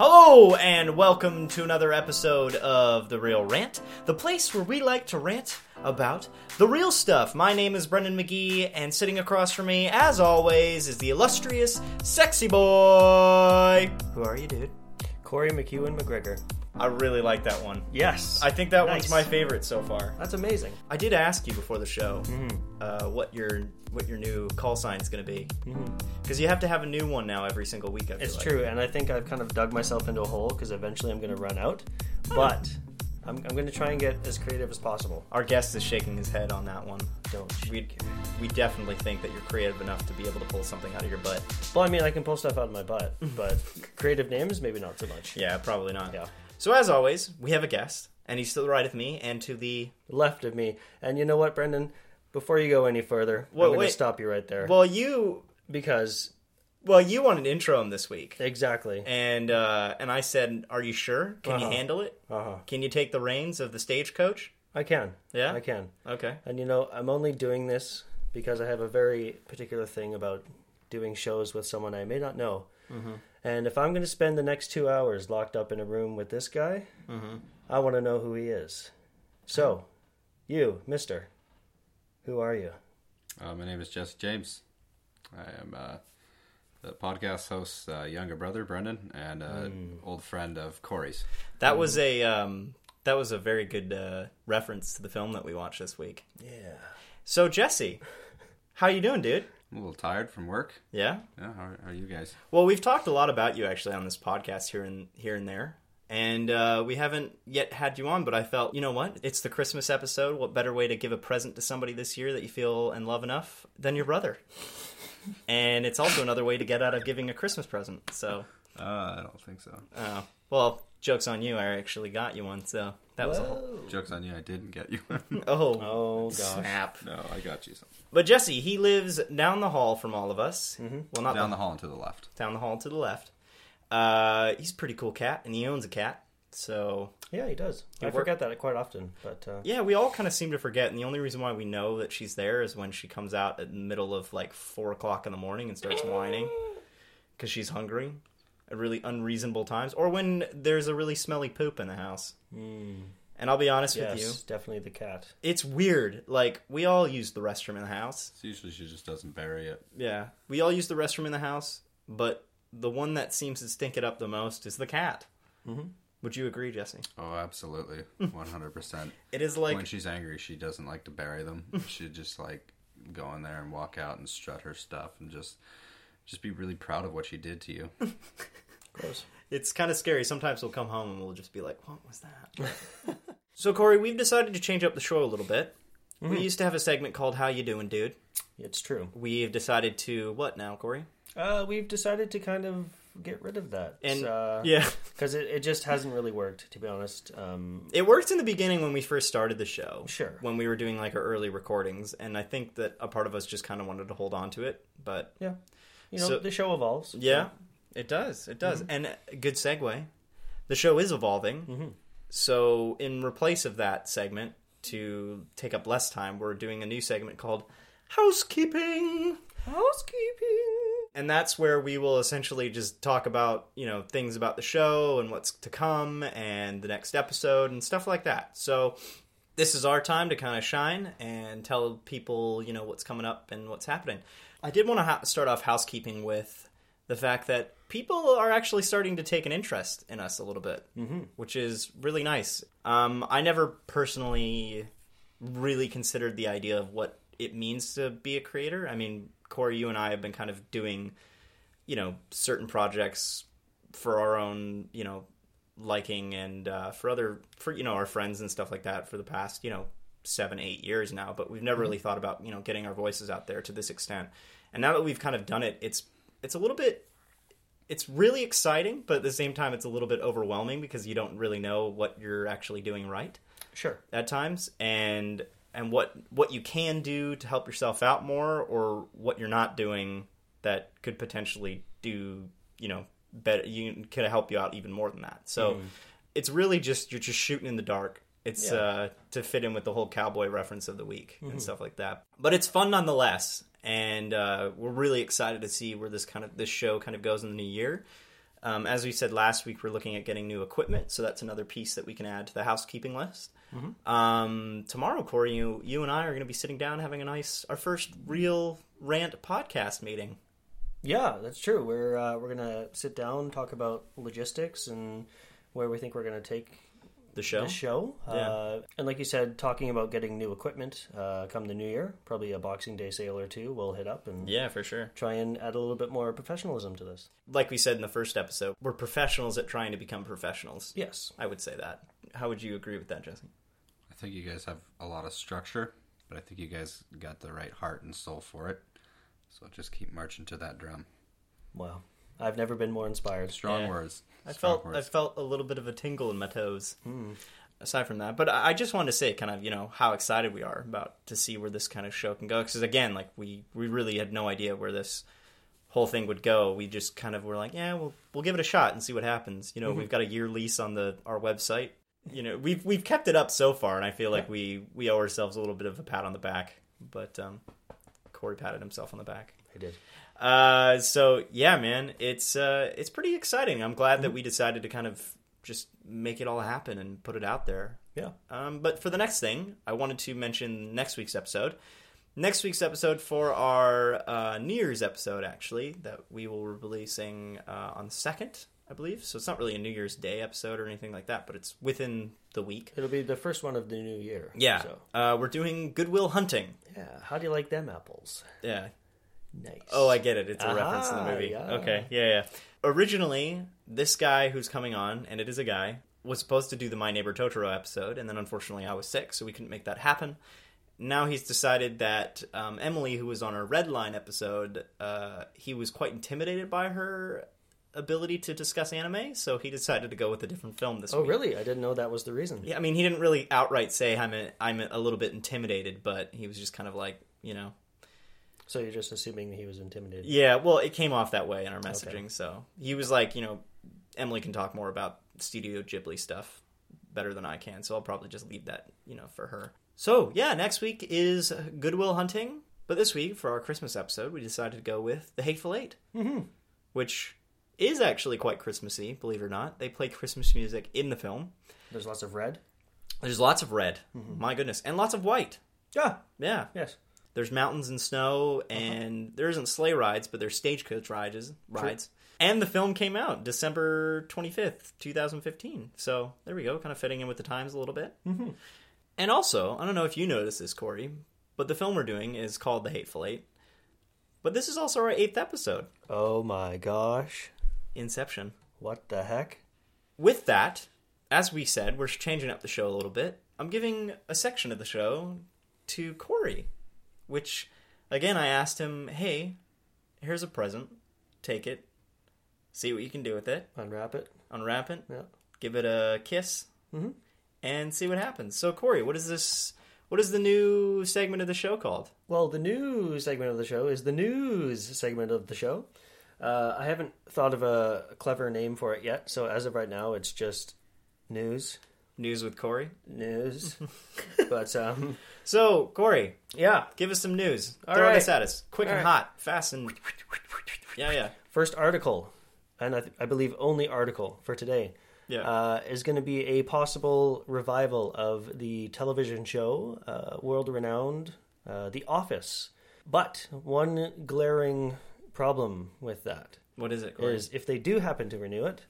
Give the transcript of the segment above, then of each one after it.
Hello, and welcome to another episode of The Reel Rant, the place where we like to rant about the real stuff. My name is Breandan McGhee, and sitting across from me, as always, is the illustrious Sexy Boy. Who are you, dude? Corey McEwen McGregor. I really like that one. Yes. I think that one's my favorite so far. That's amazing. I did ask you before the show uh, what your what your new call sign is going to be, because you have to have a new one now every single week. I feel It's like. true, and I think I've kind of dug myself into a hole because eventually I'm going to run out. But I'm, I'm going to try and get as creative as possible. Our guest is shaking his head on that one. Don't. We we definitely think that you're creative enough to be able to pull something out of your butt. Well, I mean, I can pull stuff out of my butt, but creative names, maybe not so much. Yeah, probably not. Yeah. So as always, we have a guest, and he's to the right of me and to the Left of me. And you know what, Breandan? Before you go any further, Wait, I'm going to stop you right there. well, you because, well you wanted to intro him this week, exactly. and uh, and I said, "Are you sure? Can Uh-huh. you handle it? Uh-huh. Can you take the reins of the stagecoach?" I can. Yeah? I can. Okay. And you know, I'm only doing this because I have a very particular thing about doing shows with someone I may not know. Mm-hmm. And if I'm going to spend the next two hours locked up in a room with this guy, Mm-hmm. I want to know who he is. So, you, Mister, who are you? Uh, my name is Jesse James. I am uh, the podcast host's uh, younger brother, Breandan, and an old friend of Corey's. That was a um, that was a very good uh, reference to the film that we watched this week. Yeah. So Jesse, how you doing, dude? I'm a little tired from work. Yeah. Yeah, how, how are you guys? Well, we've talked a lot about you actually on this podcast here and here and there, and uh, we haven't yet had you on. But I felt, you know what? It's the Christmas episode. What better way to give a present to somebody this year that you feel and love enough than your brother? and it's also another way to get out of giving a Christmas present. So, Uh, I don't think so. uh, well, jokes on you. I actually got you one. So that was a whole. Joke's on you, I didn't get you. Oh, Oh, gosh. snap! no, I got you something. But Jesse, he lives down the hall from all of us. Well, not Down the hall and to the left. down the hall to the left. Uh, he's a pretty cool cat, and he owns a cat. So Yeah, he does. I work- forget that quite often, but uh, yeah, we all kind of seem to forget, and the only reason why we know that she's there is when she comes out at the middle of like four o'clock in the morning and starts whining because she's hungry at really unreasonable times, or when there's a really smelly poop in the house. And I'll be honest yes, with you, definitely the cat. it's weird. Like we all use the restroom in the house. So usually she just doesn't bury it. Yeah, we all use the restroom in the house, but the one that seems to stink it up the most is the cat. Mm-hmm. Would you agree, Jesse? Oh, absolutely. 100%. It is like when she's angry, she doesn't like to bury them. She'd just like go in there and walk out and strut her stuff and just just be really proud of what she did to you. Gross. it's kind of scary. Sometimes we'll come home and we'll just be like, "What was that?" so, Corey, we've decided to change up the show a little bit. We used to have a segment called "How You Doing, Dude." It's true. We've decided to what now, Corey? Uh, we've decided to kind of get rid of that. And uh, yeah, because it, it just hasn't really worked to be honest um it worked in the beginning when we first started the show. Sure. when we were doing like our early recordings, and I think that a part of us just kind of wanted to hold on to it, but yeah you know So- the show evolves Yeah, it does. It does. Mm-hmm. And a good segue. The show is evolving. Mm-hmm. So, in replace of that segment, to take up less time, we're doing a new segment called Housekeeping. Housekeeping. And that's where we will essentially just talk about, you know, things about the show and what's to come and the next episode and stuff like that. So, this is our time to kind of shine and tell people, you know, what's coming up and what's happening. I did want to ha- start off housekeeping with the fact that people are actually starting to take an interest in us a little bit, mm-hmm. which is really nice. Um, I never personally really considered the idea of what it means to be a creator. I mean, Corey, you and I have been kind of doing, you know, certain projects for our own, you know, liking and uh, for other, for, you know, our friends and stuff like that for the past, you know, seven, eight years now, but we've never mm-hmm. really thought about, you know, getting our voices out there to this extent. And now that we've kind of done it, it's, it's a little bit it's really exciting, but at the same time, it's a little bit overwhelming because you don't really know what you're actually doing right sure at times, and and what what you can do to help yourself out more, or what you're not doing that could potentially do you know better. You could help you out even more than that. So mm-hmm. it's really just you're just shooting in the dark. It's Yeah. uh, to fit in with the whole cowboy reference of the week and stuff like that. But it's fun nonetheless, and uh, we're really excited to see where this kind of this show kind of goes in the new year. Um, as we said last week, we're looking at getting new equipment, so that's another piece that we can add to the housekeeping list. Um, tomorrow, Corey, you you and I are going to be sitting down having a nice our first reel rant podcast meeting. Yeah, that's true. We're uh, we're gonna sit down, talk about logistics and where we think we're gonna take The show. the show. Uh, and like you said, talking about getting new equipment uh, come the new year, probably a Boxing Day sale or two. We'll hit up and Yeah, for sure. try and add a little bit more professionalism to this. Like we said in the first episode, we're professionals at trying to become professionals. Yes. I would say that. How would you agree with that, Jesse? I think you guys have a lot of structure, but I think you guys got the right heart and soul for it. So just keep marching to that drum. Wow. I've never been more inspired. Strong Yeah. words. I Strong felt I felt a little bit of a tingle in my toes. Aside from that, but I I just wanted to say, kind of, you know, how excited we are about to see where this kind of show can go. Because again, like we we really had no idea where this whole thing would go. We just kind of were like, yeah, we'll we'll give it a shot and see what happens. You know, we've got a year lease on the our website. You know, we've we've kept it up so far, and I feel like we we owe ourselves a little bit of a pat on the back. But um, Corey patted himself on the back. I did. Uh, so yeah, man, it's uh, it's pretty exciting. I'm glad that we decided to kind of just make it all happen and put it out there. Yeah. Um, but for the next thing, I wanted to mention next week's episode. Next week's episode for our uh, New Year's episode, actually, that we will be releasing uh, on the second, I believe. So it's not really a New Year's Day episode or anything like that, but it's within the week. It'll be the first one of the new year. Yeah, So, uh, we're doing Good Will Hunting. yeah. How do you like them apples? Yeah, Nice. Oh, I get it. It's a reference in the movie. yeah. Okay, yeah, yeah. Originally, this guy who's coming on, and it is a guy, was supposed to do the My Neighbor Totoro episode, and then unfortunately I was sick, so we couldn't make that happen. Now he's decided that um, Emily, who was on our Red Line episode, uh, he was quite intimidated by her ability to discuss anime, so he decided to go with a different film this week. Oh, week. really? I didn't know that was the reason. Yeah, I mean, he didn't really outright say I'm a, I'm a little bit intimidated, but he was just kind of like, you know, So you're just assuming he was intimidated. Yeah, well, it came off that way in our messaging. So he was like, you know, Emily can talk more about Studio Ghibli stuff better than I can, so I'll probably just leave that, you know, for her. So yeah, next week is Good Will Hunting, but this week for our Christmas episode, we decided to go with The Hateful 8 mm-hmm. which is actually quite Christmassy, believe it or not. They play Christmas music in the film. There's lots of red. There's lots of red, my goodness, and lots of white. Yeah. Yeah, Yes. There's mountains and snow, and there isn't sleigh rides, but there's stagecoach rides. Rides, and the film came out December twenty fifth, two thousand fifteen. So there we go, kind of fitting in with the times a little bit. Mm-hmm. And also, I don't know if you noticed this, Corey, but the film we're doing is called The Hateful Eight. But this is also our eighth episode, Oh my gosh. Inception. What the heck? With that, as we said, we're changing up the show a little bit. I'm giving a section of the show to Corey, which, again, I asked him, hey, here's a present. Take it. See what you can do with it. Unwrap it. Unwrap it. Yeah. Give it a kiss. Mhm. And see what happens. So, Corey, what is this? What is the new segment of the show called? Well, the news segment of the show is the news segment of the show. Uh, I haven't thought of a clever name for it yet, so as of right now, it's just news, News with Corey. news. but um, So, Corey, yeah, give us some news. All Throw right. this at us. Quick All and right. hot. Fast and. Yeah, yeah. first article, and I, th- I believe only article for today. Yeah. uh, is going to be a possible revival of the television show, uh, world renowned, uh, The Office. But one glaring problem with that what is it, Corey? is if they do happen to renew it,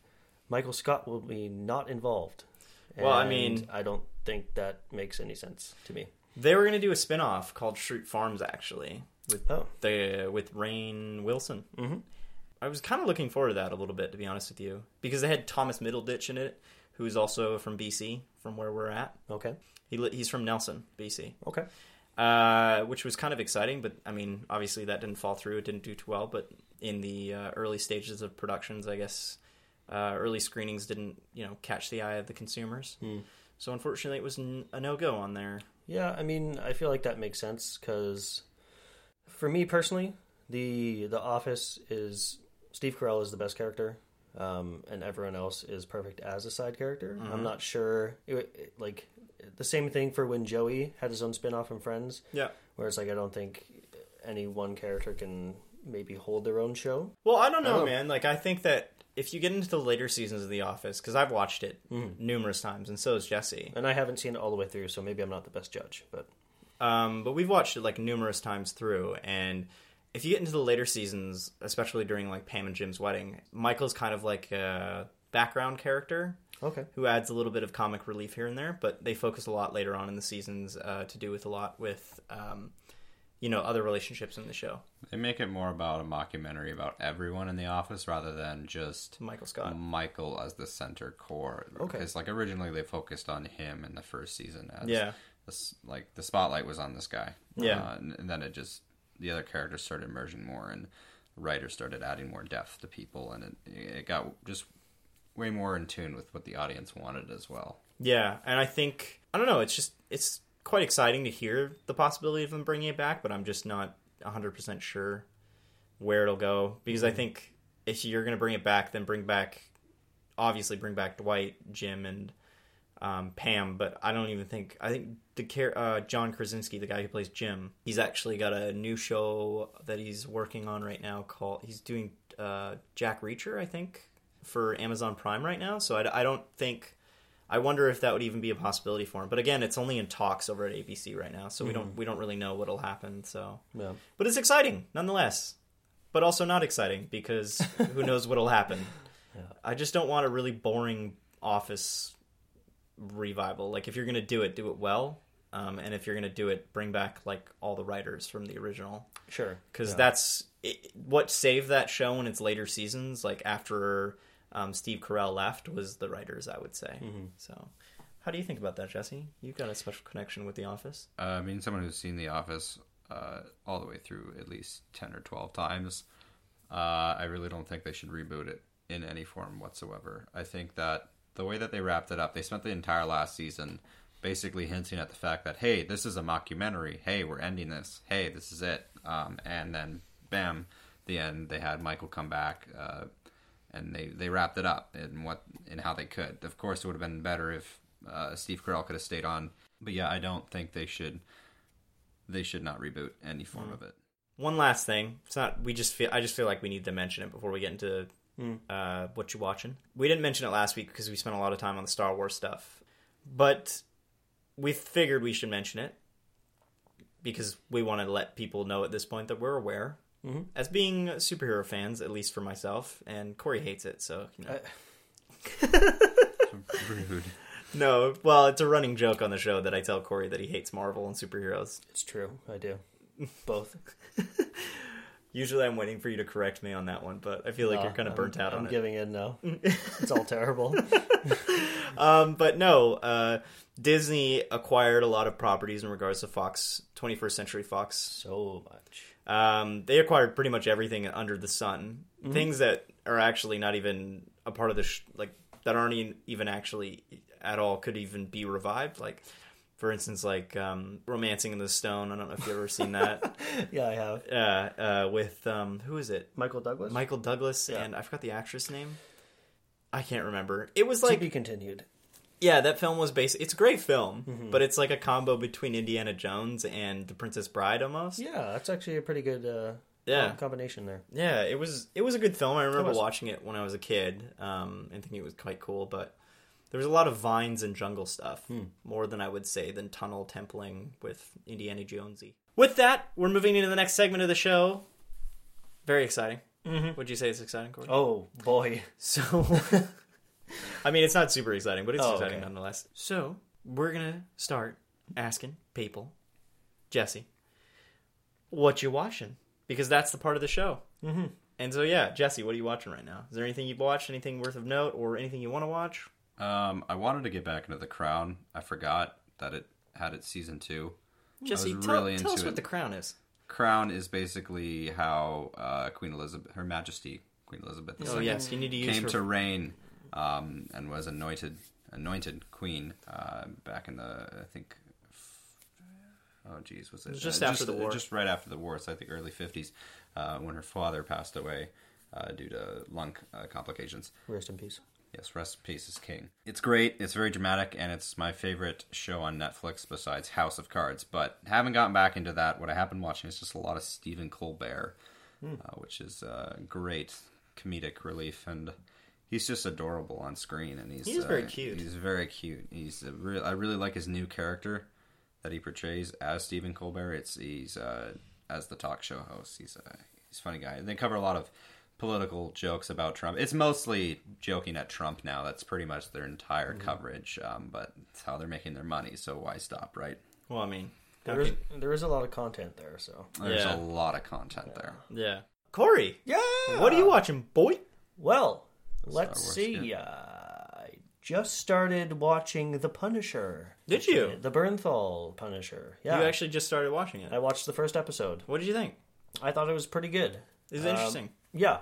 Michael Scott will be not involved. Well, I mean- I don't think that makes any sense to me. They were going to do a spin-off called Schrute Farms actually with Oh, the with Rainn Wilson. Mhm. I was kind of looking forward to that a little bit to be honest with you because they had Thomas Middleditch in it who's also from BC from where we're at. okay, He he's from Nelson, BC. okay. Uh, which was kind of exciting, but I mean, obviously that didn't fall through. It didn't do too well, but in the uh, early stages of productions, I guess uh, early screenings didn't, you know, catch the eye of the consumers. Hmm. So unfortunately, it was n- a no go on there. Yeah, I mean, I feel like that makes sense because, for me personally, the The Office is Steve Carell is the best character, um, and everyone else is perfect as a side character. I'm not sure, it, it- like the same thing for when Joey had his own spin off from Friends, Yeah. where it's like I don't think any one character can maybe hold their own show. Well, I don't know, Oh. man. Like, I think that if you get into the later seasons of The Office, because I've watched it Mm-hmm. numerous times, and so has Jesse. And I haven't seen it all the way through, so maybe I'm not the best judge. But Um, but we've watched it like numerous times through, and if you get into the later seasons, especially during like Pam and Jim's wedding, Michael's kind of like a background character okay, who adds a little bit of comic relief here and there. But they focus a lot later on in the seasons uh, to do with a lot with, um, you know, other relationships in the show. They make it more about a mockumentary about everyone in the office rather than just Michael Scott. Michael as the center core. Okay. Because like originally they focused on him in the first season. As Yeah. this, like the spotlight was on this guy. Yeah. Uh, and, and then it just the other characters started emerging more, and the writers started adding more depth to people, and it it got just way more in tune with what the audience wanted as well. Yeah, and I think I don't know. It's just it's quite exciting to hear the possibility of them bringing it back, but I'm just not 100 percent sure where it'll go because I think if you're going to bring it back, then bring back obviously bring back Dwight, Jim, and um, Pam. But I don't even think I think the uh, John Krasinski, the guy who plays Jim, he's actually got a new show that he's working on right now called he's doing uh, Jack Reacher, I think, for Amazon Prime right now. So I, I don't think. I wonder if that would even be a possibility for him. But again, it's only in talks over at ABC right now, so we don't we don't really know what'll happen. So, yeah, but it's exciting nonetheless, but also not exciting because who knows what'll happen. I just don't want a really boring Office revival. Like if you're gonna do it, do it well, um, and if you're gonna do it, bring back like all the writers from the original sure. because Yeah. that's it, what saved that show in its later seasons. Like after um, Steve Carell left, was the writers. I would say. So, how do you think about that, Jesse? You've got a special connection with The Office. Uh, I mean, someone who's seen The Office uh, all the way through at least 10 or 12 times, uh, I really don't think they should reboot it in any form whatsoever. I think that the way that they wrapped it up, they spent the entire last season basically hinting at the fact that, hey, this is a mockumentary. Hey, we're ending this. Hey, this is it. Um, and then, bam, the end, they had Michael come back. Uh, and they, they wrapped it up in what in how they could. Of course, it would have been better if uh, Steve Carell could have stayed on. But yeah, I don't think they should. They should not reboot any form of it. One last thing. It's not. We just feel. I just feel like we need to mention it before we get into uh, what you're watching. We didn't mention it last week because we spent a lot of time on the Star Wars stuff, but we figured we should mention it because we want to let people know at this point that we're aware. As being superhero fans, at least for myself, and Corey hates it, so you know. Rude. no. Well, it's a running joke on the show that I tell Corey that he hates Marvel and superheroes. It's true. I do. Both. Usually, I'm waiting for you to correct me on that one, but I feel like No, you're kind of I'm- burnt out I'm on it. giving in now. it's all terrible. Um, but no, uh, Disney acquired a lot of properties in regards to Fox, 21st Century Fox. so much. Um, they acquired pretty much everything under the sun. Things that are actually not even a part of the sh- like that aren't even actually at all could even be revived. Like, for instance, like um, Romancing in the Stone. I don't know if you've ever seen that. Yeah, I have. uh, uh, with um, who is it? Michael Douglas. Michael Douglas Yeah. and I forgot the actress name. I can't remember. It was to like be continued. Yeah, that film was based. It's a great film, Mm-hmm. but it's like a combo between Indiana Jones and The Princess Bride almost. Yeah, that's actually a pretty good uh, Yeah. combination there. Yeah, it was it was a good film. I remember was. watching it when I was a kid um, and thinking it was quite cool. But there was a lot of vines and jungle stuff, Hmm. more than I would say than tunnel templing with Indiana Jonesy. With that, we're moving into the next segment of the show. Very exciting. Mm-hmm. Would you say it's exciting, Corey? Oh boy. So, I mean, it's not super exciting, but it's Oh, exciting okay. nonetheless. So, we're gonna start asking people, Jesse, what you watching? Because that's the part of the show. Mm-hmm. And so, yeah, Jesse, what are you watching right now? Is there anything you've watched, anything worth of note, or anything you want to watch? Um, I wanted to get back into The Crown. I forgot that it had its season two. Jesse, tell, really tell us into what it. the crown is. Crown is basically how uh, Queen Elizabeth, Her Majesty Queen Elizabeth II, Oh yes, you need to use came her. to reign um, and was anointed anointed queen uh, back in the I think oh geez was it, was just uh, after the war. just right after the war so I think early fifties uh, when her father passed away uh, due to lung uh, complications. Rest in peace. Yes, rest in peace is king. It's great. It's very dramatic, and it's my favorite show on Netflix besides House of Cards. But haven't gotten back into that. What I have been watching is just a lot of Stephen Colbert, uh, which is uh, great comedic relief. And he's just adorable on screen, and he's He is uh, very cute. He's very cute. He's a real. I really like his new character that he portrays as Stephen Colbert. It's he's uh, as the talk show host. He's a he's a funny guy. and They cover a lot of political jokes about Trump. It's mostly joking at Trump now. That's pretty much their entire Mm-hmm. coverage. Um, but it's how they're making their money. So why stop, right? Well, I mean, how There is, can- there is a lot of content there, so. There's Yeah. a lot of content there. yeah. Corey, Yeah! what are you watching, boy? Well, let's see. Uh, I just started watching The Punisher. Did you? The Bernthal Punisher. Yeah. You actually just started watching it. I watched the first episode. What did you think? I thought it was pretty good. Is Um, interesting? Yeah.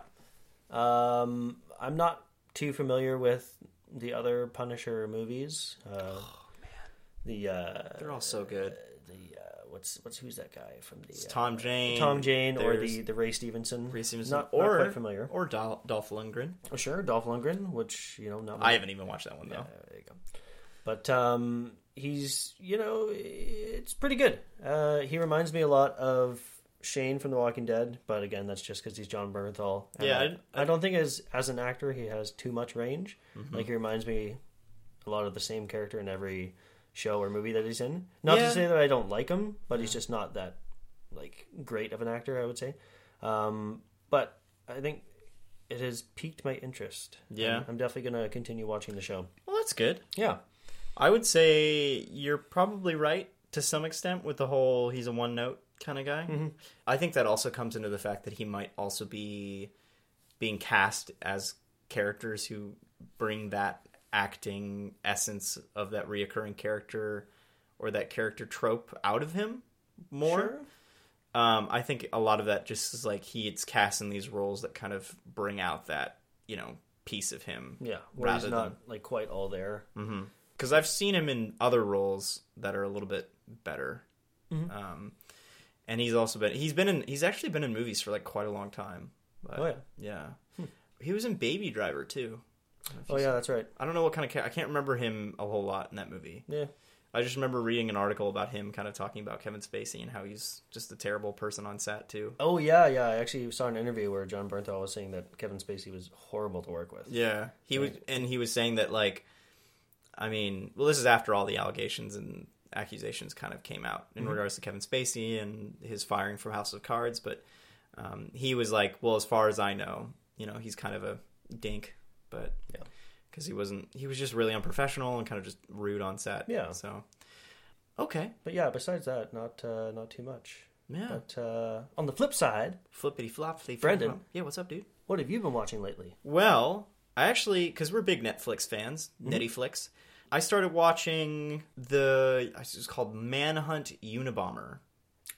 Um, I'm not too familiar with the other Punisher movies. Uh, Oh, The uh, They're all so good. the uh, what's what's who's that guy from the uh, Tom Jane, Tom Jane or the the Ray Stevenson? Ray Stevenson, Not, or not quite familiar. or Dol- Dolph Lundgren. Oh, sure, Dolph Lundgren, which you know not. I haven't even watched that one though. Yeah, there you go. But um, he's you know it's pretty good. Uh, he reminds me a lot of Shane from The Walking Dead, but again, that's just because he's Jon Bernthal. And Yeah, I, I- Mm-hmm. I don't think as as an actor he has too much range. Like he reminds me a lot of the same character in every show or movie that he's in. Not Yeah. to say that I don't like him, but he's just not that like great of an actor. I would say. Um, but I think it has piqued my interest. Yeah. I'm, definitely going to continue watching the show. Well, that's good. Yeah. I would say you're probably right to some extent with the whole he's a one note kind of guy. Mm-hmm. I think that also comes into the fact that he might also be being cast as characters who bring that acting essence of that reoccurring character or that character trope out of him more. Sure. Um, I think a lot of that just is like he gets cast in these roles that kind of bring out that you know piece of him. Yeah, where he's rather not than- like quite all there. because I've seen him in other roles that are a little bit better. Mm-hmm. Um, and he's also been he's been in he's actually been in movies for like quite a long time. But, Oh, yeah. yeah. He was in Baby Driver too. Oh yeah, that's right. I don't know what kind of I can't remember him a whole lot in that movie. Yeah, I just remember reading an article about him, kind of talking about Kevin Spacey and how he's just a terrible person on set too. Oh yeah, yeah. I actually saw an interview where Jon Bernthal was saying that Kevin Spacey was horrible to work with. Yeah, he was, and he was saying that like, I mean, well, this is after all the allegations and accusations kind of came out in regards to Kevin Spacey and his firing from House of Cards, but um, he was like, well, as far as I know, you know, he's kind of a dink, but Yeah. because he wasn't, he was just really unprofessional and kind of just rude on set. Yeah. So, okay, But yeah, besides that, not uh, not too much. yeah, But uh, on the flip side, flippity flop, Breandan. Yeah, what's up, dude? what have you been watching lately? Well, I actually, because we're big Netflix fans, Netflix, I started watching the, it's called Manhunt Unabomber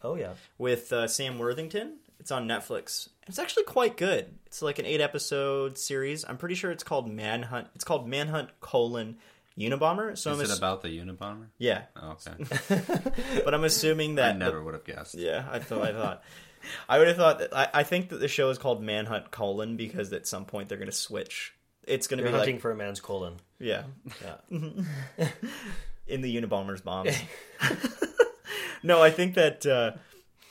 Oh yeah, with uh, Sam Worthington. It's on Netflix. It's actually quite good. It's like an eight episode series. I'm pretty sure it's called Manhunt. It's called Manhunt colon Unabomber. So Is I'm it ass- about the Unabomber? yeah, Oh, okay. but I'm assuming that I never would have guessed. Yeah, I thought. I thought. I would have thought that. I, I think that the show is called Manhunt colon because at some point they're going to switch. It's going to be hunting like for a man's colon. yeah, Yeah. in the Unabomber's bombs. no, I think that uh,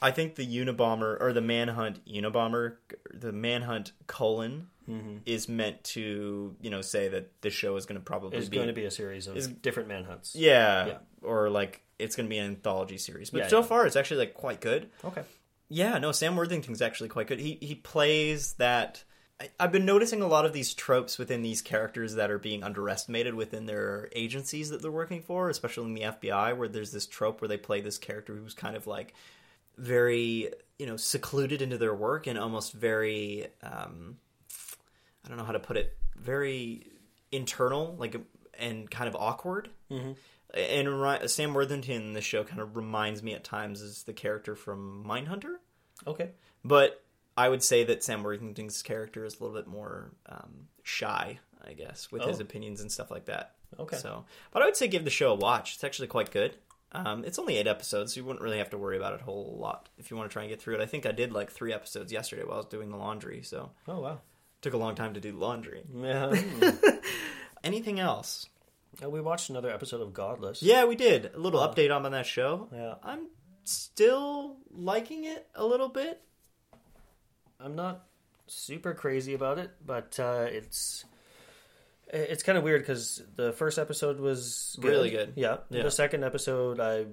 I think the Unabomber or the Manhunt Unabomber, the Manhunt colon mm-hmm. is meant to you know say that this show is going to probably It's be, going to be a series of is- different manhunts. yeah, Yeah. or like it's going to be an anthology series. But Yeah, so yeah. far, it's actually like quite good. Okay. Yeah, no, Sam Worthington's actually quite good. He he plays that. I, I've been noticing a lot of these tropes within these characters that are being underestimated within their agencies that they're working for, especially in the FBI, where there's this trope where they play this character who's kind of like very you know secluded into their work and almost very um, I don't know how to put it very internal like and kind of awkward. Mm-hmm. And Sam Worthington in the show kind of reminds me at times as the character from Mindhunter, Okay. but I would say that Sam Worthington's character is a little bit more um, shy, I guess, with his Oh. opinions and stuff like that. Okay. So, but I would say give the show a watch. It's actually quite good. Um, it's only eight episodes, so you wouldn't really have to worry about it a whole lot if you want to try and get through it. I think I did like three episodes yesterday while I was doing the laundry, so Oh wow. took a long time to do the laundry. Yeah. Anything else? Uh, we watched another episode of Godless. Yeah, we did a little update on that show. Yeah. I'm still liking it a little bit. I'm not super crazy about it, but uh, it's It's kind of weird because the first episode was Really good. Yeah. Yeah. The second episode, I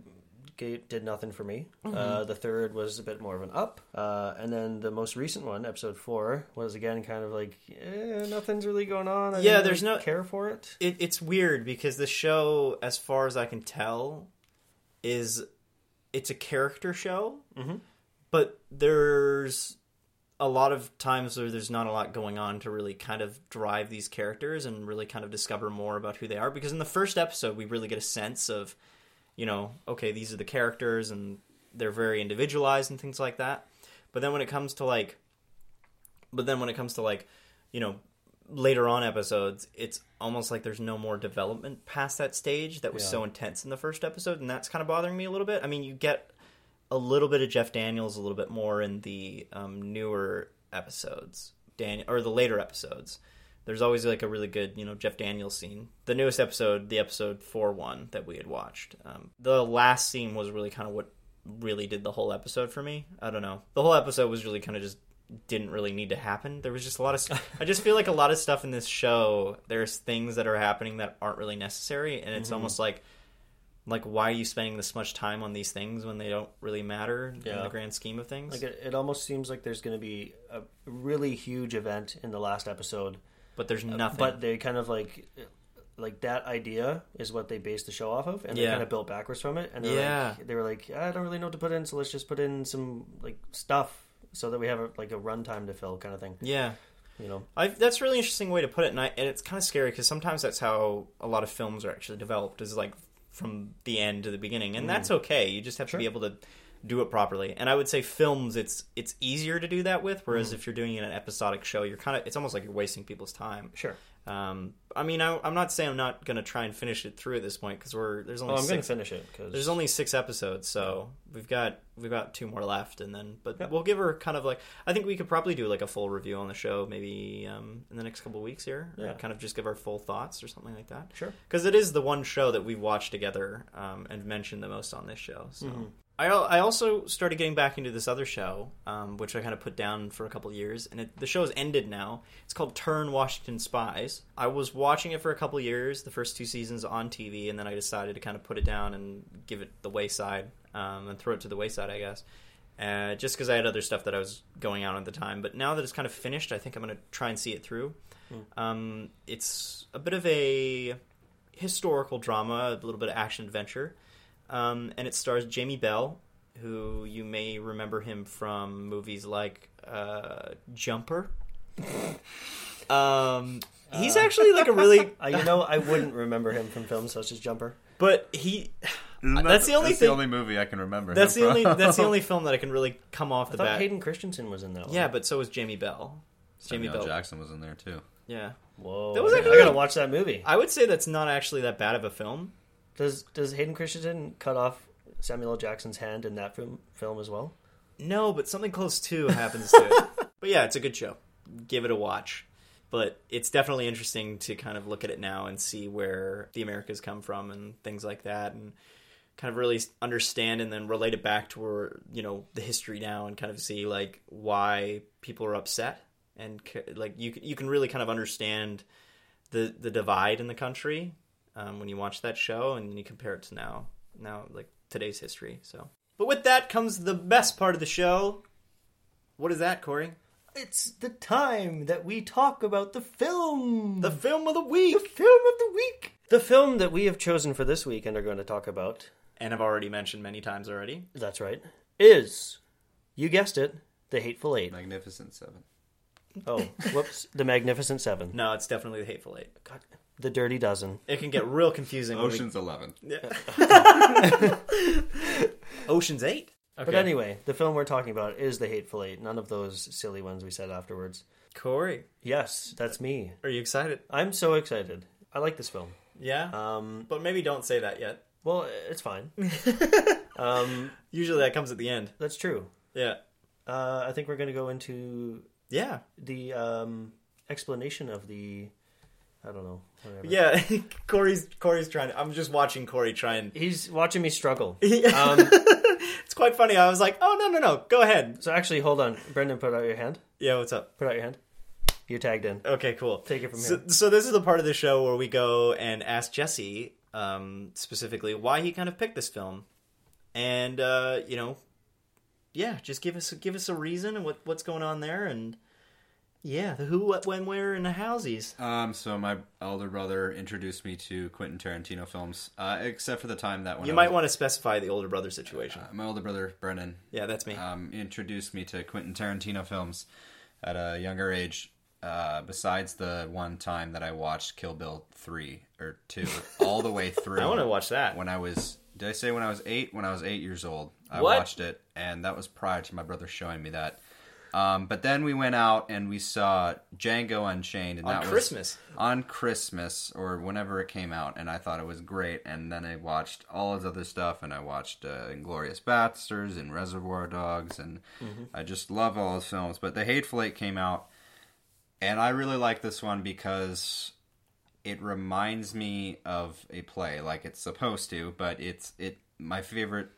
gave, did nothing for me. Mm-hmm. Uh, the third was a bit more of an up, uh, and then the most recent one, episode four, was again kind of like eh, nothing's really going on. I Yeah, there's really no- care for it. It, it's weird because the show, as far as I can tell, is it's a character show, Mhm. but there's a lot of times where there's not a lot going on to really kind of drive these characters and really kind of discover more about who they are. Because in the first episode, we really get a sense of, you know, okay, these are the characters and they're very individualized and things like that. But then when it comes to like, but then when it comes to like, you know, later on episodes, it's almost like there's no more development past that stage that was Yeah. so intense in the first episode, and that's kind of bothering me a little bit. I mean, you get a little bit of Jeff Daniels, a little bit more in the um, newer episodes, Daniel or the later episodes. There's always like a really good, you know, Jeff Daniels scene. The newest episode, the episode four one that we had watched, um, the last scene was really kind of what really did the whole episode for me. I don't know. The whole episode was really kind of just didn't really need to happen. There was just a lot of. I just feel like a lot of stuff in this show. There's things that are happening that aren't really necessary, and it's almost like, like why are you spending this much time on these things when they don't really matter in Yeah. the grand scheme of things? Like it, it almost seems like there's going to be a really huge event in the last episode, but there's uh, nothing. but they kind of like like that idea is what they based the show off of, and they kind of built backwards from it. And they're Yeah. like, they were like, I don't really know what to put in, so let's just put in some like stuff so that we have a, like a runtime to fill, kind of thing. yeah, You know, I, that's a really interesting way to put it, and, I, and it's kind of scary because sometimes that's how a lot of films are actually developed, is like from the end to the beginning, and that's mm. okay. You just have to be able to do it properly. And I would say films, it's it's easier to do that with, whereas mm. if you're doing an episodic show, you're kind of it's almost like you're wasting people's time. sure. Um, I mean, I, I'm not saying I'm not going to try and finish it through at this point because we're there's only Oh, I'm going to six finish it because there's only six episodes, so we've got we've got two more left, and then but Yep. we'll give her kind of like I think we could probably do like a full review on the show maybe um, in the next couple of weeks here, or Yeah. kind of just give our full thoughts or something like that. Sure. because it is the one show that we've watched together um, and mentioned the most on this show. So. Mm-hmm. I, I also started getting back into this other show, um, which I kind of put down for a couple of years, and it, the show has ended now. It's called Turn Washington Spies. I was watching it for a couple of years, the first two seasons on TV, and then I decided to kind of put it down and give it the wayside, um, and throw it to the wayside, I guess. Uh, just because I had other stuff that I was going on at the time. But now that it's kind of finished, I think I'm going to try and see it through. Um, it's a bit of a historical drama, a little bit of action adventure. Um, and it stars Jamie Bell, who you may remember him from movies like uh, Jumper. um, he's actually like a really, Uh, you know, I wouldn't remember him from films such as Jumper. but he. Isn't that That's the only that's thing- the only movie I can remember. That's him the only. from. That's the only film that I can really come off I the thought bat. Hayden Christensen was in that one. Yeah, but so was Jamie Bell. Jamie Bell. Jackson was in there too. Yeah, Whoa. That was I gotta watch that movie. I would say that's not actually that bad of a film. Does Does Hayden Christensen cut off Samuel L. Jackson's hand in that film film as well? No, but something close to happens to it. But yeah, it's a good show. Give it a watch. But it's definitely interesting to kind of look at it now and see where the Americas come from and things like that, and kind of really understand and then relate it back to where you know the history now and kind of see like why people are upset and like you can- you can really kind of understand the the divide in the country um, when you watch that show and you compare it to now now like today's history. So, but with that comes the best part of the show. What is that, Corey? It's the time that we talk about the film. The film of the week. The film of the week. The film that we have chosen for this week and are going to talk about, and I've already mentioned many times already. that's right, is, you guessed it, The Hateful Eight. Magnificent Seven. Oh, whoops. The Magnificent Seven. No, it's definitely the Hateful Eight. God, the Dirty Dozen. It can get real confusing. when we- Ocean's Eleven. Ocean's Eight. Okay. But anyway, the film we're talking about is The Hateful Eight. None of those silly ones we said afterwards. Corey, Yes, that's me. are you excited? I'm so excited. I like this film. Yeah, Um, but maybe don't say that yet. well, it's fine. um, Usually that comes at the end. that's true. Yeah, Uh, I think we're going to go into yeah, the um, explanation of the. I don't know. Whatever. yeah. Corey's Corey's trying. To, I'm just watching Corey try and. He's watching me struggle. Um, it's quite funny. I was like, oh no no no, go ahead. so actually, hold on, Breandan. Put out your hand. Yeah, what's up? Put out your hand. You're tagged in. Okay, cool. Take it from so, here. So this is the part of the show where we go and ask Jesse um, specifically why he kind of picked this film, and uh, you know, yeah, just give us give us a reason and what what's going on there, and yeah, the who, what, when, where, and the howsies. Um, so my elder brother introduced me to Quentin Tarantino films, uh, except for the time that when You I might was- want to specify the older brother situation. uh, my older brother Brennan yeah, that's me. um, introduced me to Quentin Tarantino films at a younger age. Uh, besides the one time that I watched Kill Bill three or two all the way through, I want to watch that. when I was. Did I say when I was eight? When I was eight years old, I What? watched it, and that was prior to my brother showing me that. Um, but then we went out and we saw Django Unchained, and On that Christmas. was on Christmas or whenever it came out, and I thought it was great. And then I watched all his other stuff, and I watched uh, Inglourious Basterds and Reservoir Dogs, and Mm-hmm. I just love all his films. But The Hateful Eight came out, and I really like this one because it reminds me of a play, like it's supposed to. But it's it my favorite.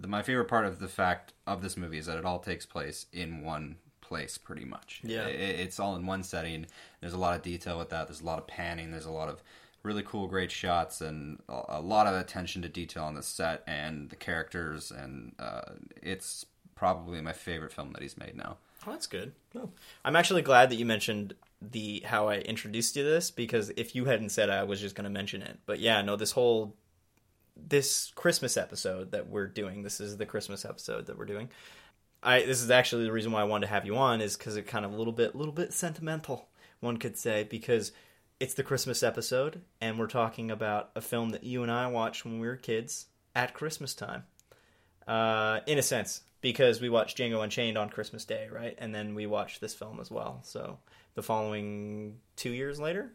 The, my favorite part of the fact of this movie is that it all takes place in one place, pretty much. Yeah. It- it's all in one setting. There's a lot of detail with that. There's a lot of panning. There's a lot of really cool, great shots, and a lot of attention to detail on the set and the characters. And uh, it's probably my favorite film that he's made now. Oh, that's good. I'm actually glad that you mentioned the how I introduced you to this because if you hadn't said it, I was just going to mention it. But yeah, no, this whole this Christmas episode that we're doing, this is the Christmas episode that we're doing. I this is actually the reason why I wanted to have you on is because it kind of a little bit, little bit sentimental, one could say, because it's the Christmas episode and we're talking about a film that you and I watched when we were kids at Christmas time uh, in a sense, because we watched Django Unchained on Christmas Day, right? And then we watched this film as well. So the following two years later,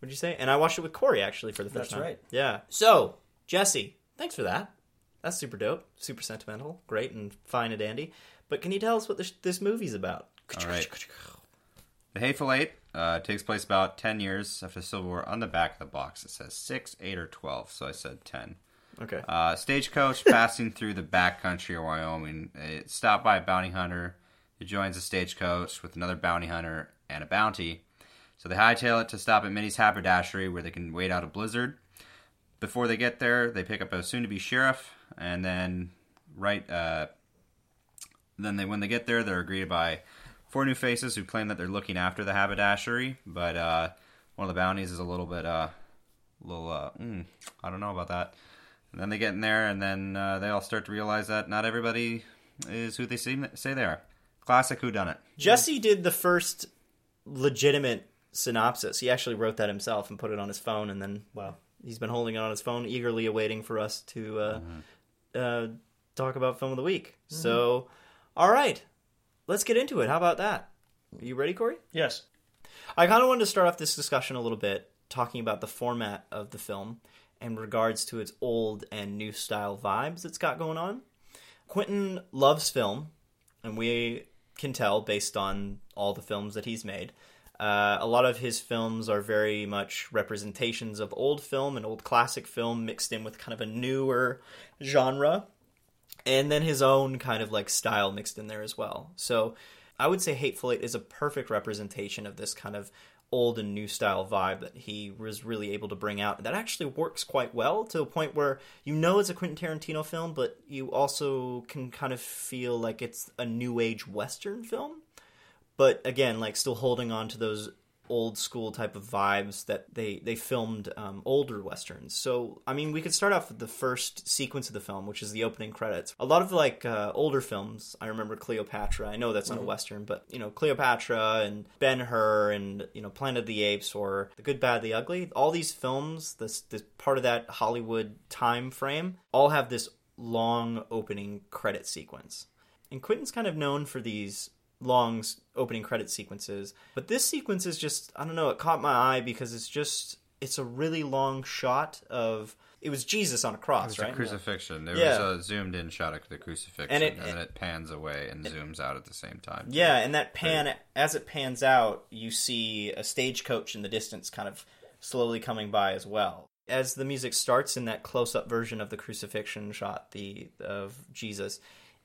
would you say? And I watched it with Corey actually for the first That's time. That's right. Yeah. So Jesse, thanks for that. That's super dope, super sentimental, great and fine and dandy. But can you tell us what this this movie's about? All right. The Hateful Eight uh, takes place about 10 years after the Civil War. On the back of the box, it says 6, 8, or 12, so I said 10. Okay. Uh, stagecoach passing through the backcountry of Wyoming. It's stopped by a bounty hunter who joins the stagecoach with another bounty hunter and a bounty. So they hightail it to stop at Minnie's haberdashery where they can wait out a blizzard. Before they get there, they pick up a soon-to-be sheriff, and then right, uh, then they when they get there, they're greeted by four new faces who claim that they're looking after the haberdashery, but uh, one of the bounties is a little bit, uh, little, uh, mm, I don't know about that. And then they get in there, and then uh, they all start to realize that not everybody is who they seem, say they are. Classic Who Done It. Jesse did the first legitimate synopsis. He actually wrote that himself and put it on his phone, and then Wow. He's been holding it on his phone, eagerly awaiting for us to uh, uh, talk about film of the week. So, all right, let's get into it. How about that? Are you ready, Corey? Yes. I kind of wanted to start off this discussion a little bit talking about the format of the film in regards to its old and new style vibes it's got going on. Quentin loves film, and we can tell based on all the films that he's made. Uh, a lot of his films are very much representations of old film and old classic film mixed in with kind of a newer genre and then his own kind of like style mixed in there as well. So I would say Hateful Eight is a perfect representation of this kind of old and new style vibe that he was really able to bring out. That actually works quite well to a point where you know it's a Quentin Tarantino film, but you also can kind of feel like it's a new age Western film. But again, like still holding on to those old school type of vibes that they they filmed um, older westerns. So I mean, we could start off with the first sequence of the film, which is the opening credits. A lot of like uh, older films, I remember Cleopatra. I know that's not a western, but you know Cleopatra and Ben Hur and you know Planet of the Apes or The Good, Bad, the Ugly. All these films, this this part of that Hollywood time frame, all have this long opening credit sequence. And Quentin's kind of known for these long s- opening credit sequences, but this sequence is just I don't know, it caught my eye because it's just it's a really long shot of it was Jesus on a cross, It's a right? crucifixion. There Yeah. was a zoomed in shot of the crucifixion, And and, it- then it pans away and zooms out at the same time. Yeah, and that pan as it pans out, you see a stagecoach in the distance kind of slowly coming by as well. As the music starts in that close-up version of the crucifixion shot, the of Jesus,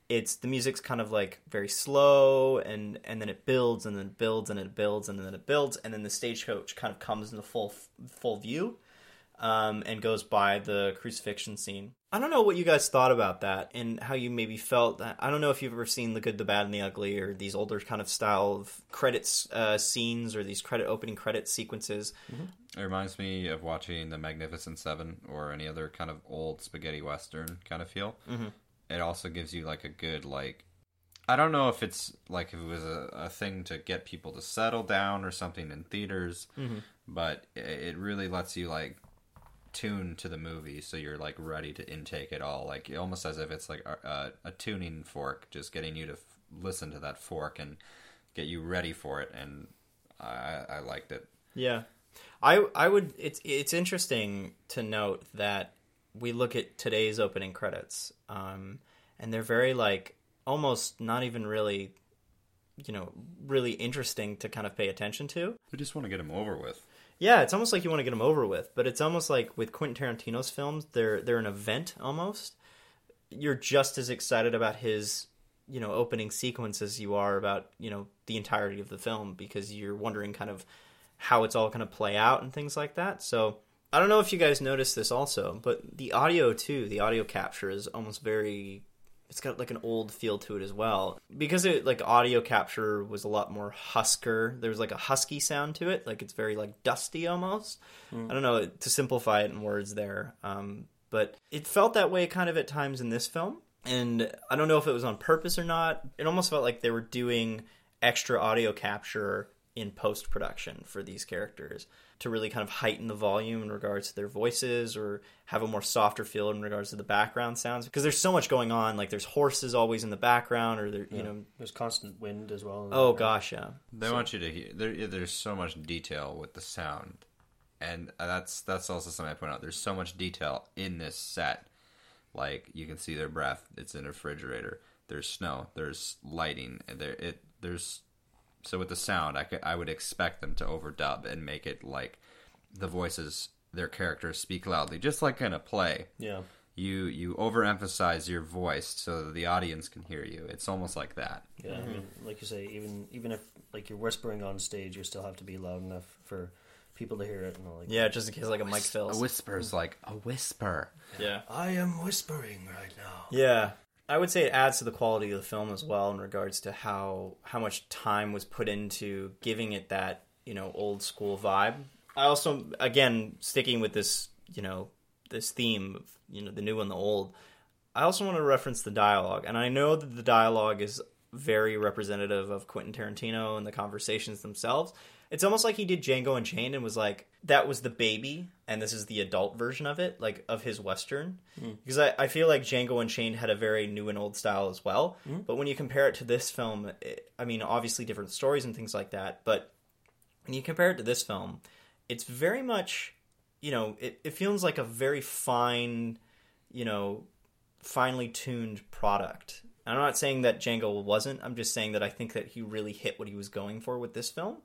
it's the music's kind of like very slow and and then it builds and then it builds and it builds and then it builds and then the stagecoach kind of comes into full full view um, and goes by the crucifixion scene. I don't know what you guys thought about that and how you maybe felt. That I don't know if you've ever seen The Good, the Bad, and the Ugly or these older kind of style of credits uh, scenes or these credit opening credit sequences. It reminds me of watching The Magnificent Seven or any other kind of old spaghetti western kind of feel. Mm-hmm. It also gives you like a good like. I don't know if it's like if it was a, a thing to get people to settle down or something in theaters, mm-hmm. but it, it really lets you like tune to the movie so you're like ready to intake it all like almost as if it's like a, a, a tuning fork just getting you to f- listen to that fork and get you ready for it and i i liked it Yeah, I I would. It's it's interesting to note that we look at today's opening credits, um, and they're very like almost not even really, you know, really interesting to kind of pay attention to. i just want to get them over with Yeah, it's almost like you want to get them over with, but it's almost like with Quentin Tarantino's films, they're they're an event almost. You're just as excited about his, you know, opening sequence as you are about, you know, the entirety of the film because you're wondering kind of how it's all going to play out and things like that. So, I don't know if you guys noticed this also, but the audio too, the audio capture is almost very it's got like an old feel to it as well. Because it like audio capture was a lot more husker there's like a husky sound to it like it's very like dusty almost. I don't know to simplify it in words there um, but it felt that way kind of at times in this film. And i don't know if it was on purpose or not. It almost felt like they were doing extra audio capture in post production for these characters to really kind of heighten the volume in regards to their voices or have a more softer feel in regards to the background sounds because there's so much going on like there's horses always in the background or there you know There's constant wind as well. oh gosh yeah They want you to hear. There, there's so much detail with the sound, and uh, that's that's also something I point out. There's so much detail in this set. Like you can see their breath. It's in a refrigerator. There's snow. There's lighting. And there it there's so with the sound, I could, I would expect them to overdub and make it like the voices, their characters speak loudly, just like in a play. Yeah. You you overemphasize your voice so that the audience can hear you. It's almost like that. Yeah, I mean, mm-hmm. like you say, even even if like you're whispering on stage, you still have to be loud enough for people to hear it. And all, like, yeah just in case like a mic fails. A fails whisper is like a whisper. yeah I am whispering right now. Yeah. I would say it adds to the quality of the film as well in regards to how how much time was put into giving it that, you know, old school vibe. I also again sticking with this, you know, this theme of, you know, the new and the old. I also want to reference the dialogue, and I know that the dialogue is very representative of Quentin Tarantino and the conversations themselves. It's almost like he did Django Unchained and was like, that was the baby, and this is the adult version of it, like of his Western. Hmm. Because I, I feel like Django Unchained had a very new and old style as well. Hmm. But when you compare it to this film, it, I mean, obviously different stories and things like that, but when you compare it to this film, it's very much, you know, it, it feels like a very fine, you know, finely tuned product. I'm not saying that Django wasn't. I'm just saying that I think that he really hit what he was going for with this film.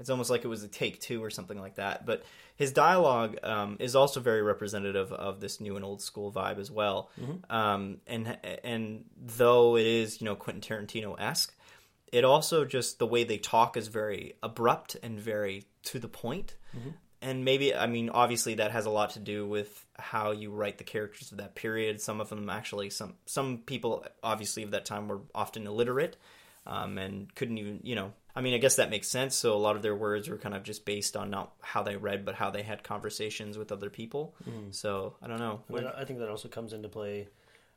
It's almost like it was a take two or something like that. But his dialogue um, is also very representative of this new and old school vibe as well. Um, and and though it is you know Quentin Tarantino esque, it also just the way they talk is very abrupt and very to the point. And maybe I mean obviously that has a lot to do with how you write the characters of that period. Some of them actually some some people obviously of that time were often illiterate um, and couldn't even you know I mean I guess that makes sense. So a lot of their words were kind of just based on not how they read but how they had conversations with other people. So I don't know. I, I think that also comes into play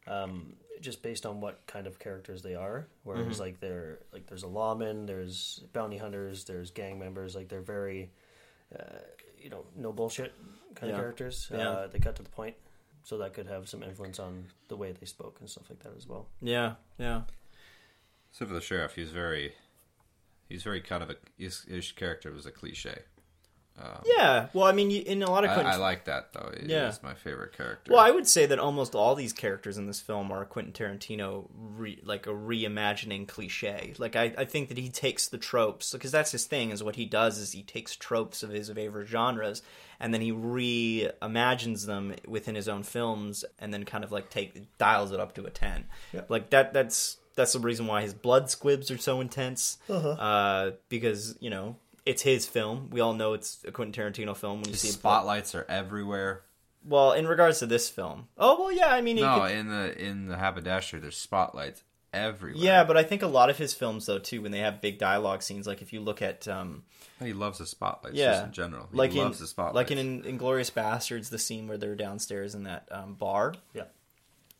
um, just based on what kind of characters they are. Whereas Mm-hmm. like they're like there's a lawman, there's bounty hunters, there's gang members. Like they're very, uh, you know, no bullshit kind Yeah. of characters. Yeah. Uh, they cut to the point, so that could have some influence on the way they spoke and stuff like that as well. Yeah, yeah. Except for the sheriff, he's very, he's very kind of a his, his character was a cliche. Um, Yeah, well, I mean, in a lot of I, Quentin I like that though. It Yeah. is my favorite character. Well, I would say that almost all these characters in this film are Quentin Tarantino, re, like a reimagining cliche. Like I, I think that he takes the tropes because that's his thing. Is what he does is he takes tropes of his favorite genres and then he reimagines them within his own films and then kind of like take dials it up to a ten. Yeah. Like that. That's that's the reason why his blood squibs are so intense. uh because you know. It's his film. We all know it's a Quentin Tarantino film. When you His see a blood- spotlights are everywhere. well, in regards to this film, oh well, yeah. I mean, No, could- in the in the haberdasher, there's spotlights everywhere. yeah, but I think a lot of his films, though, too, when they have big dialogue scenes, like if you look at, um, he loves the spotlights. yeah, just in general, he like loves in the spotlights. like in Inglourious Basterds, the scene where they're downstairs in that um, bar, Yeah.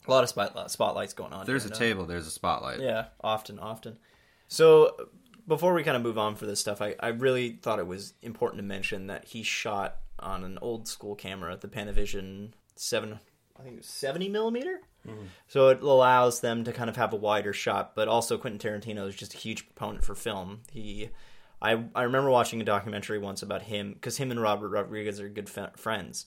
A lot of spot, spotlights going on. there's a here, no? table, there's a spotlight. Yeah, often, often. So before we kind of move on for this stuff, I, I really thought it was important to mention that he shot on an old school camera, the Panavision seven, I think it was seventy millimeter. Mm-hmm. So it allows them to kind of have a wider shot, but also Quentin Tarantino is just a huge proponent for film. He, I, I remember watching a documentary once about him because him and Robert Rodriguez are good f- friends.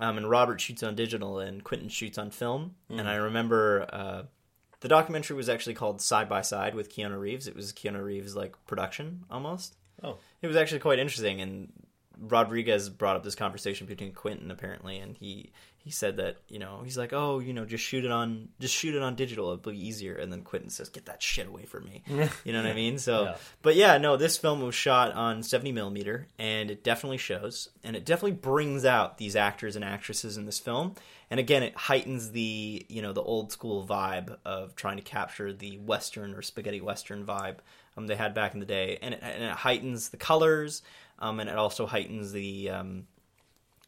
Um, and Robert shoots on digital and Quentin shoots on film. And I remember uh, the documentary was actually called Side by Side with Keanu Reeves. It was Keanu Reeves like production almost. Oh. It was actually quite interesting, and Rodriguez brought up this conversation between Quentin apparently, and he he said that you know he's like, oh, you know, just shoot it on just shoot it on digital, it'll be easier. And then Quentin says, get that shit away from me. you know what I mean? So, Yeah. but yeah, no, this film was shot on seventy millimeter, and it definitely shows, and it definitely brings out these actors and actresses in this film. And again, it heightens the you know the old school vibe of trying to capture the western or spaghetti western vibe um, they had back in the day, and it, and it heightens the colors, um, and it also heightens the um,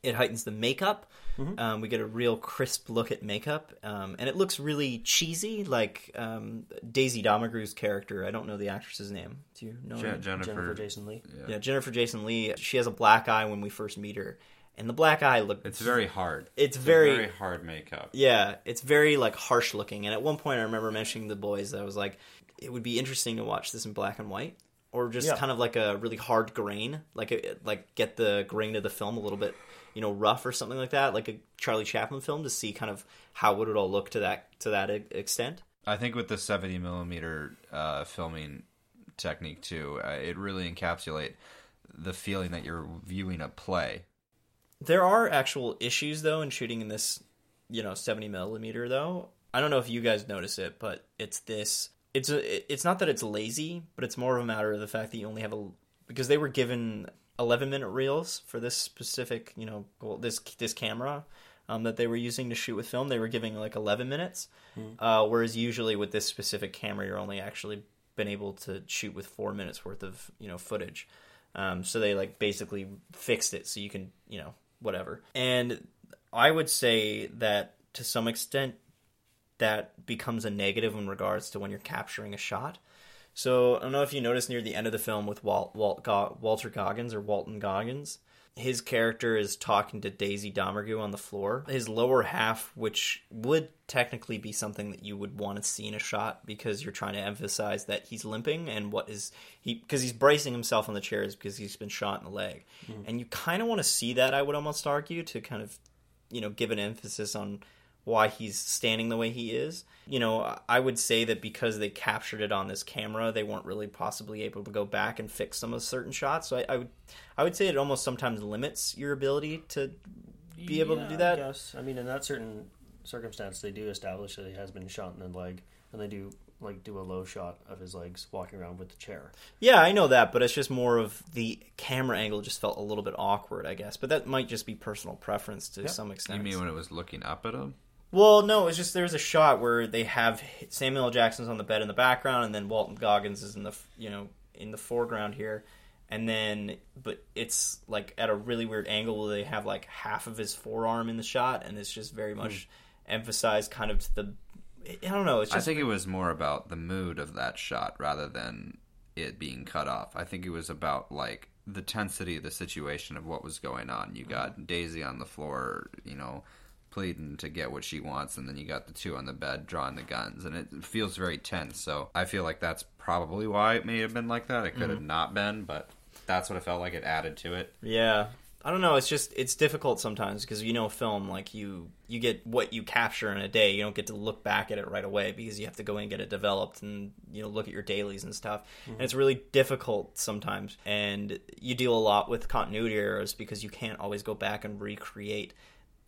it heightens the makeup. Um, we get a real crisp look at makeup, um, and it looks really cheesy, like um, Daisy Domergue's character. I don't know the actress's name. Do you know? Je- Jennifer, Jennifer Jason Lee. yeah, Jennifer Jason Lee. She has a black eye when we first meet her, and the black eye look. It's very hard. It's a very- very hard makeup. Yeah, it's very like harsh looking. And at one point, I remember mentioning to the boys that I was like, it would be interesting to watch this in black and white, or just Yeah. kind of like a really hard grain, like a, like get the grain of the film a little bit, you know, rough or something like that, like a Charlie Chaplin film to see kind of how would it all look to that to that extent. I think with the 70 millimeter uh, filming technique too, uh, it really encapsulate the feeling that you're viewing a play. There are actual issues though in shooting in this, you know, seventy millimeter though. I don't know if you guys notice it, but it's this. It's a. It's not that it's lazy, but it's more of a matter of the fact that you only have a because they were given eleven minute reels for this specific, you know, well, this this camera. Um, that they were using to shoot with film, they were giving like 11 minutes, uh, whereas usually with this specific camera, you're only actually been able to shoot with four minutes worth of you know footage. Um, so they like basically fixed it so you can you know whatever. And I would say that to some extent that becomes a negative in regards to when you're capturing a shot. So I don't know if you noticed near the end of the film with Walt, Walt Go- Walter Goggins or Walton Goggins, his character is talking to Daisy Domergue on the floor. His lower half, which would technically be something that you would want to see in a shot because you're trying to emphasize that he's limping and what is he because he's bracing himself on the chairs because he's been shot in the leg, mm-hmm. and you kind of want to see that. I would almost argue to kind of you know give an emphasis on why he's standing the way he is. You know, I would say that because they captured it on this camera, they weren't really possibly able to go back and fix some of certain shots. So I, I would, I would say it almost sometimes limits your ability to be able to do that. Yes, I mean in that certain circumstance, they do establish that he has been shot in the leg, and they do like do a low shot of his legs walking around with the chair. Yeah, I know that, but it's just more of the camera angle just felt a little bit awkward, I guess. But that might just be personal preference to some extent. You mean when it was looking up at him? Well, no, it's just there's a shot where they have Samuel. Jackson's on the bed in the background, and then Walton Goggins is in the you know in the foreground here, and then but it's like at a really weird angle where they have like half of his forearm in the shot, and it's just very much hmm. emphasized kind of to the I don't know. It's I think it was more about the mood of that shot rather than it being cut off. I think it was about like the tensity of the situation of what was going on. You hmm. got Daisy on the floor, you know, pleading to get what she wants, and then you got the two on the bed drawing the guns, and it feels very tense. So I feel like that's probably why it may have been like that. It could have mm-hmm. not been, but that's what it felt like. It added to it. Yeah. I don't know. It's just it's difficult sometimes because you know film like you you get what you capture in a day. You don't get to look back at it right away because you have to go in and get it developed and you know look at your dailies and stuff. Mm-hmm. And it's really difficult sometimes. And you deal a lot with continuity errors because you can't always go back and recreate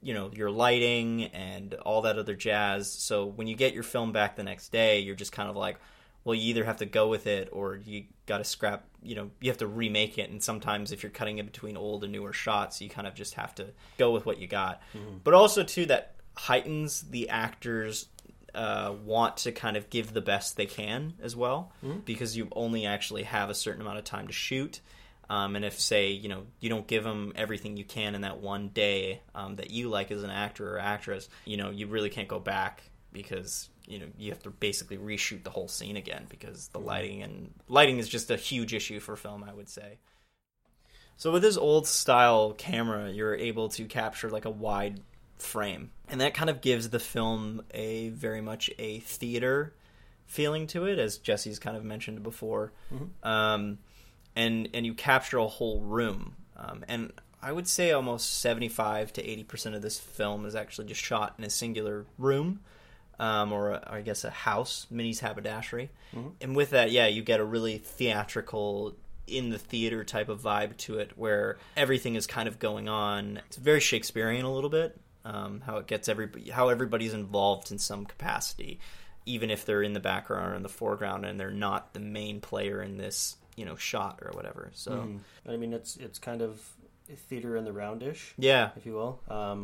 you know your lighting and all that other jazz. So when you get your film back the next day, you're just kind of like, well, you either have to go with it or you got to scrap. You know, you have to remake it. And sometimes if you're cutting in between old and newer shots, you kind of just have to go with what you got. But also too that heightens the actors. Uh, want to kind of give the best they can as well because you only actually have a certain amount of time to shoot um, and if, say, you know, you don't give them everything you can in that one day um, that you like as an actor or actress, you know, you really can't go back because you know you have to basically reshoot the whole scene again because the lighting and lighting is just a huge issue for film, I would say. So with this old style camera, you're able to capture like a wide frame, and that kind of gives the film a very much a theater feeling to it, as Jesse's kind of mentioned before. Um, and and you capture a whole room. Um, and I would say almost seventy five to eighty percent of this film is actually just shot in a singular room, um, or, a, or I guess a house, Minnie's haberdashery. And with that, yeah, you get a really theatrical. In the theater type of vibe to it, where everything is kind of going on. It's very Shakespearean a little bit. Um, how it gets everybody, how everybody's involved in some capacity, even if they're in the background or in the foreground and they're not the main player in this you know shot or whatever. So Mhm. I mean, it's it's kind of theater in the roundish, yeah, if you will,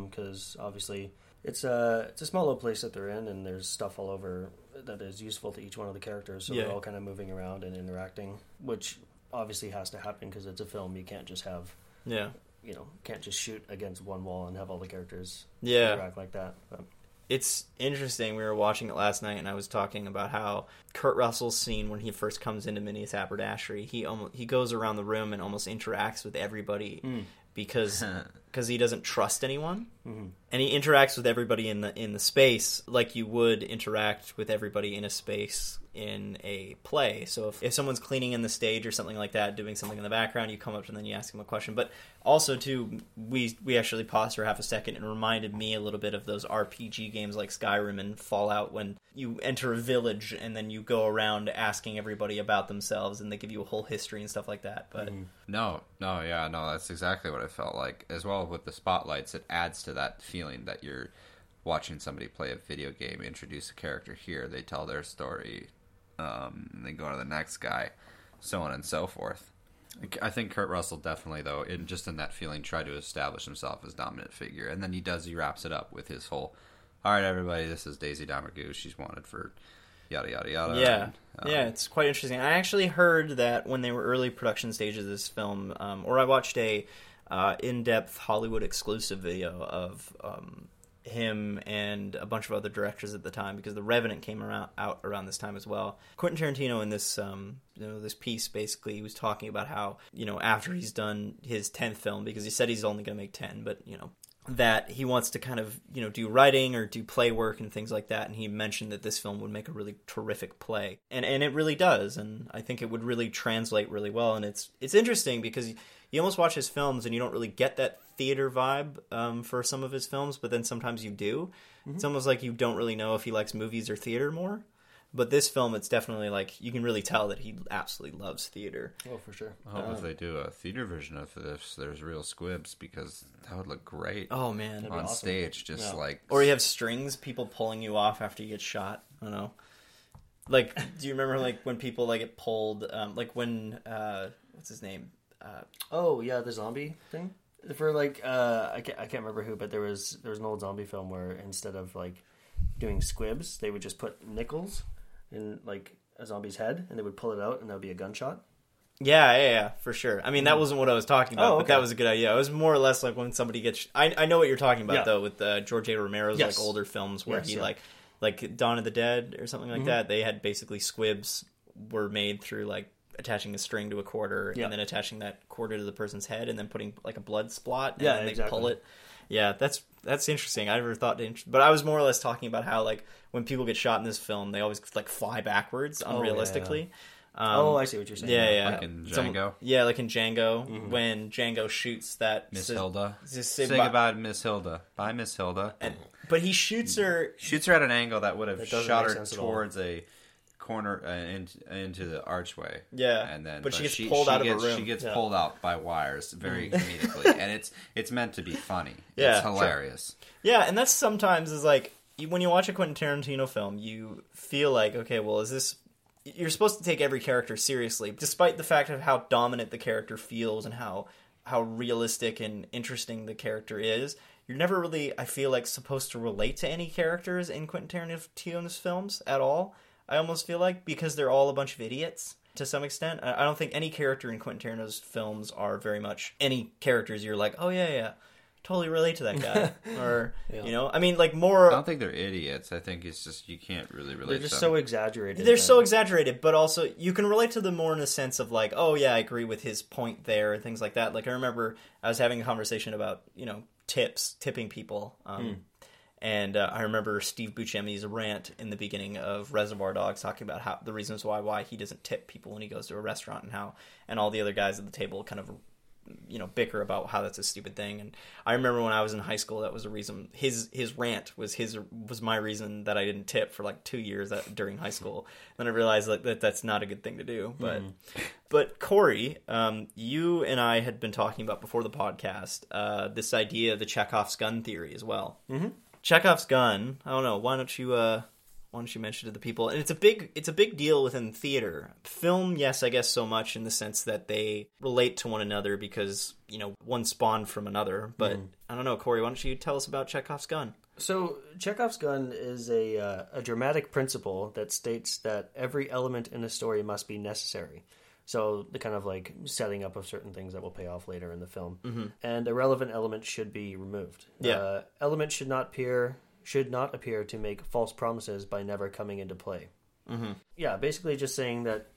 because obviously it's a it's a small little place that they're in, and there's stuff all over that is useful to each one of the characters. So Yeah. they're all kind of moving around and interacting, which obviously has to happen because it's a film. You can't just have yeah, you know can't just shoot against one wall and have all the characters yeah. interact like that. But, It's interesting. We were watching it last night, and I was talking about how Kurt Russell's scene when he first comes into Minnie's haberdashery, he almost he goes around the room and almost interacts with everybody hmm. Because because he doesn't trust anyone, mm-hmm. and he interacts with everybody in the in the space like you would interact with everybody in a space in a play. So if, if someone's cleaning in the stage or something like that, doing something in the background, you come up to them and you ask them a question. But also too, we we actually paused for half a second and reminded me a little bit of those RPG games like Skyrim and Fallout when you enter a village and then you go around asking everybody about themselves and they give you a whole history and stuff like that. But mm-hmm. No, no, yeah, no, that's exactly what it felt like. As well with the spotlights, it adds to that feeling that you're watching somebody play a video game, introduce a character here, they tell their story, um, and they go to the next guy, so on and so forth. I think Kurt Russell definitely, though, in just in that feeling, tried to establish himself as dominant figure, and then he does. He wraps it up with his whole, "All right, everybody, this is Daisy Damergoose. She's wanted for yada yada yada." yeah, and, um, yeah, it's quite interesting. I actually heard that when they were early production stages of this film, um, or I watched a uh, in-depth Hollywood exclusive video of um, him and a bunch of other directors at the time because The Revenant came around out around this time as well. Quentin Tarantino in this um, you know this piece basically he was talking about how you know after he's done his tenth film because he said he's only going to make ten, but you know that he wants to kind of you know do writing or do play work and things like that. And he mentioned that this film would make a really terrific play. And and it really does. And i think it would really translate really well. And it's it's interesting because you almost watch his films and you don't really get that theater vibe um, for some of his films but then sometimes you do. It's almost like you don't really know if he likes movies or theater more but this film it's definitely like you can really tell that he absolutely loves theater oh, for sure. I hope if they do a theater version of this, there's real squibs because that would look great oh man on awesome. stage. Just Yeah. like Or you have strings, people pulling you off after you get shot. I don't know. Like, do you remember like when people like get pulled? Um, like when uh, what's his name? Uh, Oh yeah, the zombie thing. For like, uh, I can't, I can't remember who, but there was there was an old zombie film where instead of like doing squibs, they would just put nickels in like a zombie's head, and they would pull it out, and that would be a gunshot. yeah, yeah, yeah, for sure. I mean, that wasn't what I was talking about, Oh, but that was a good idea. It was more or less like when somebody gets. I I know what you're talking about Yeah. though with uh, George A. Romero's Yes. like older films where Yes, he yeah. like like Dawn of the Dead or something like that. They had basically squibs were made through like attaching a string to a quarter Yeah. and then attaching that quarter to the person's head and then putting like a blood spot and Yeah, then they exactly. pull it. Yeah, that's that's interesting. I never thought to, int- but I was more or less talking about how like when people get shot in this film, they always like fly backwards Oh, yeah, unrealistically. Um, oh, I see what you're saying. yeah, yeah. Like in Some- Django? yeah, like in Django, when Django shoots that Miss sis- Hilda. just say Sing bye- about Miss Hilda. Bye, Miss Hilda. and- but he shoots her. Shoots her at an angle that would have That shot her sense at all. towards a corner uh, into, into the archway. Yeah, and then but she gets pulled out of her room. She gets Yeah. pulled out by wires very comedically, and it's it's meant to be funny. Yeah, it's sure. hilarious. Yeah, and that's sometimes is like when you watch a Quentin Tarantino film, you feel like, okay, well, is this? You're supposed to take every character seriously, despite the fact of how dominant the character feels and how how realistic and interesting the character is. You're never really, I feel like, supposed to relate to any characters in Quentin Tarantino's films at all. I almost feel like because they're all a bunch of idiots to some extent. I I don't think any character in Quentin Tarantino's films are very much any characters you're like, oh yeah, yeah, totally relate to that guy, or Yeah. you know, I mean, like more. I don't think they're idiots. I think it's just you can't really relate. They're just so exaggerated. they're that- so exaggerated, but also you can relate to them more in the sense of like, oh yeah, I agree with his point there and things like that. Like I remember I was having a conversation about you know tips, tipping people, um, and uh, I remember Steve Buscemi's rant in the beginning of Reservoir Dogs talking about how the reasons why why he doesn't tip people when he goes to a restaurant and how and all the other guys at the table kind of you know bicker about how that's a stupid thing. And i remember when i was in high school that was a reason his his rant was his was my reason that i didn't tip for like two years that, during high school. Then i realized like, that that's not a good thing to do. But but corey um, you and i had been talking about before the podcast uh, this idea of the chekhov's gun theory as well. Mm-hmm. Chekhov's gun i don't know why don't you uh why don't you mention to the people? And it's a big it's a big deal within theater. Film, yes, I guess so much in the sense that they relate to one another because, you know, one spawned from another. But I don't know, Corey, why don't you tell us about Chekhov's gun? So Chekhov's gun is a uh, a dramatic principle that states that every element in a story must be necessary. So the kind of like setting up of certain things that will pay off later in the film, and irrelevant elements should be removed. Yeah. uh, elements should not appear should not appear to make false promises by never coming into play. Mm-hmm. Yeah, basically just saying that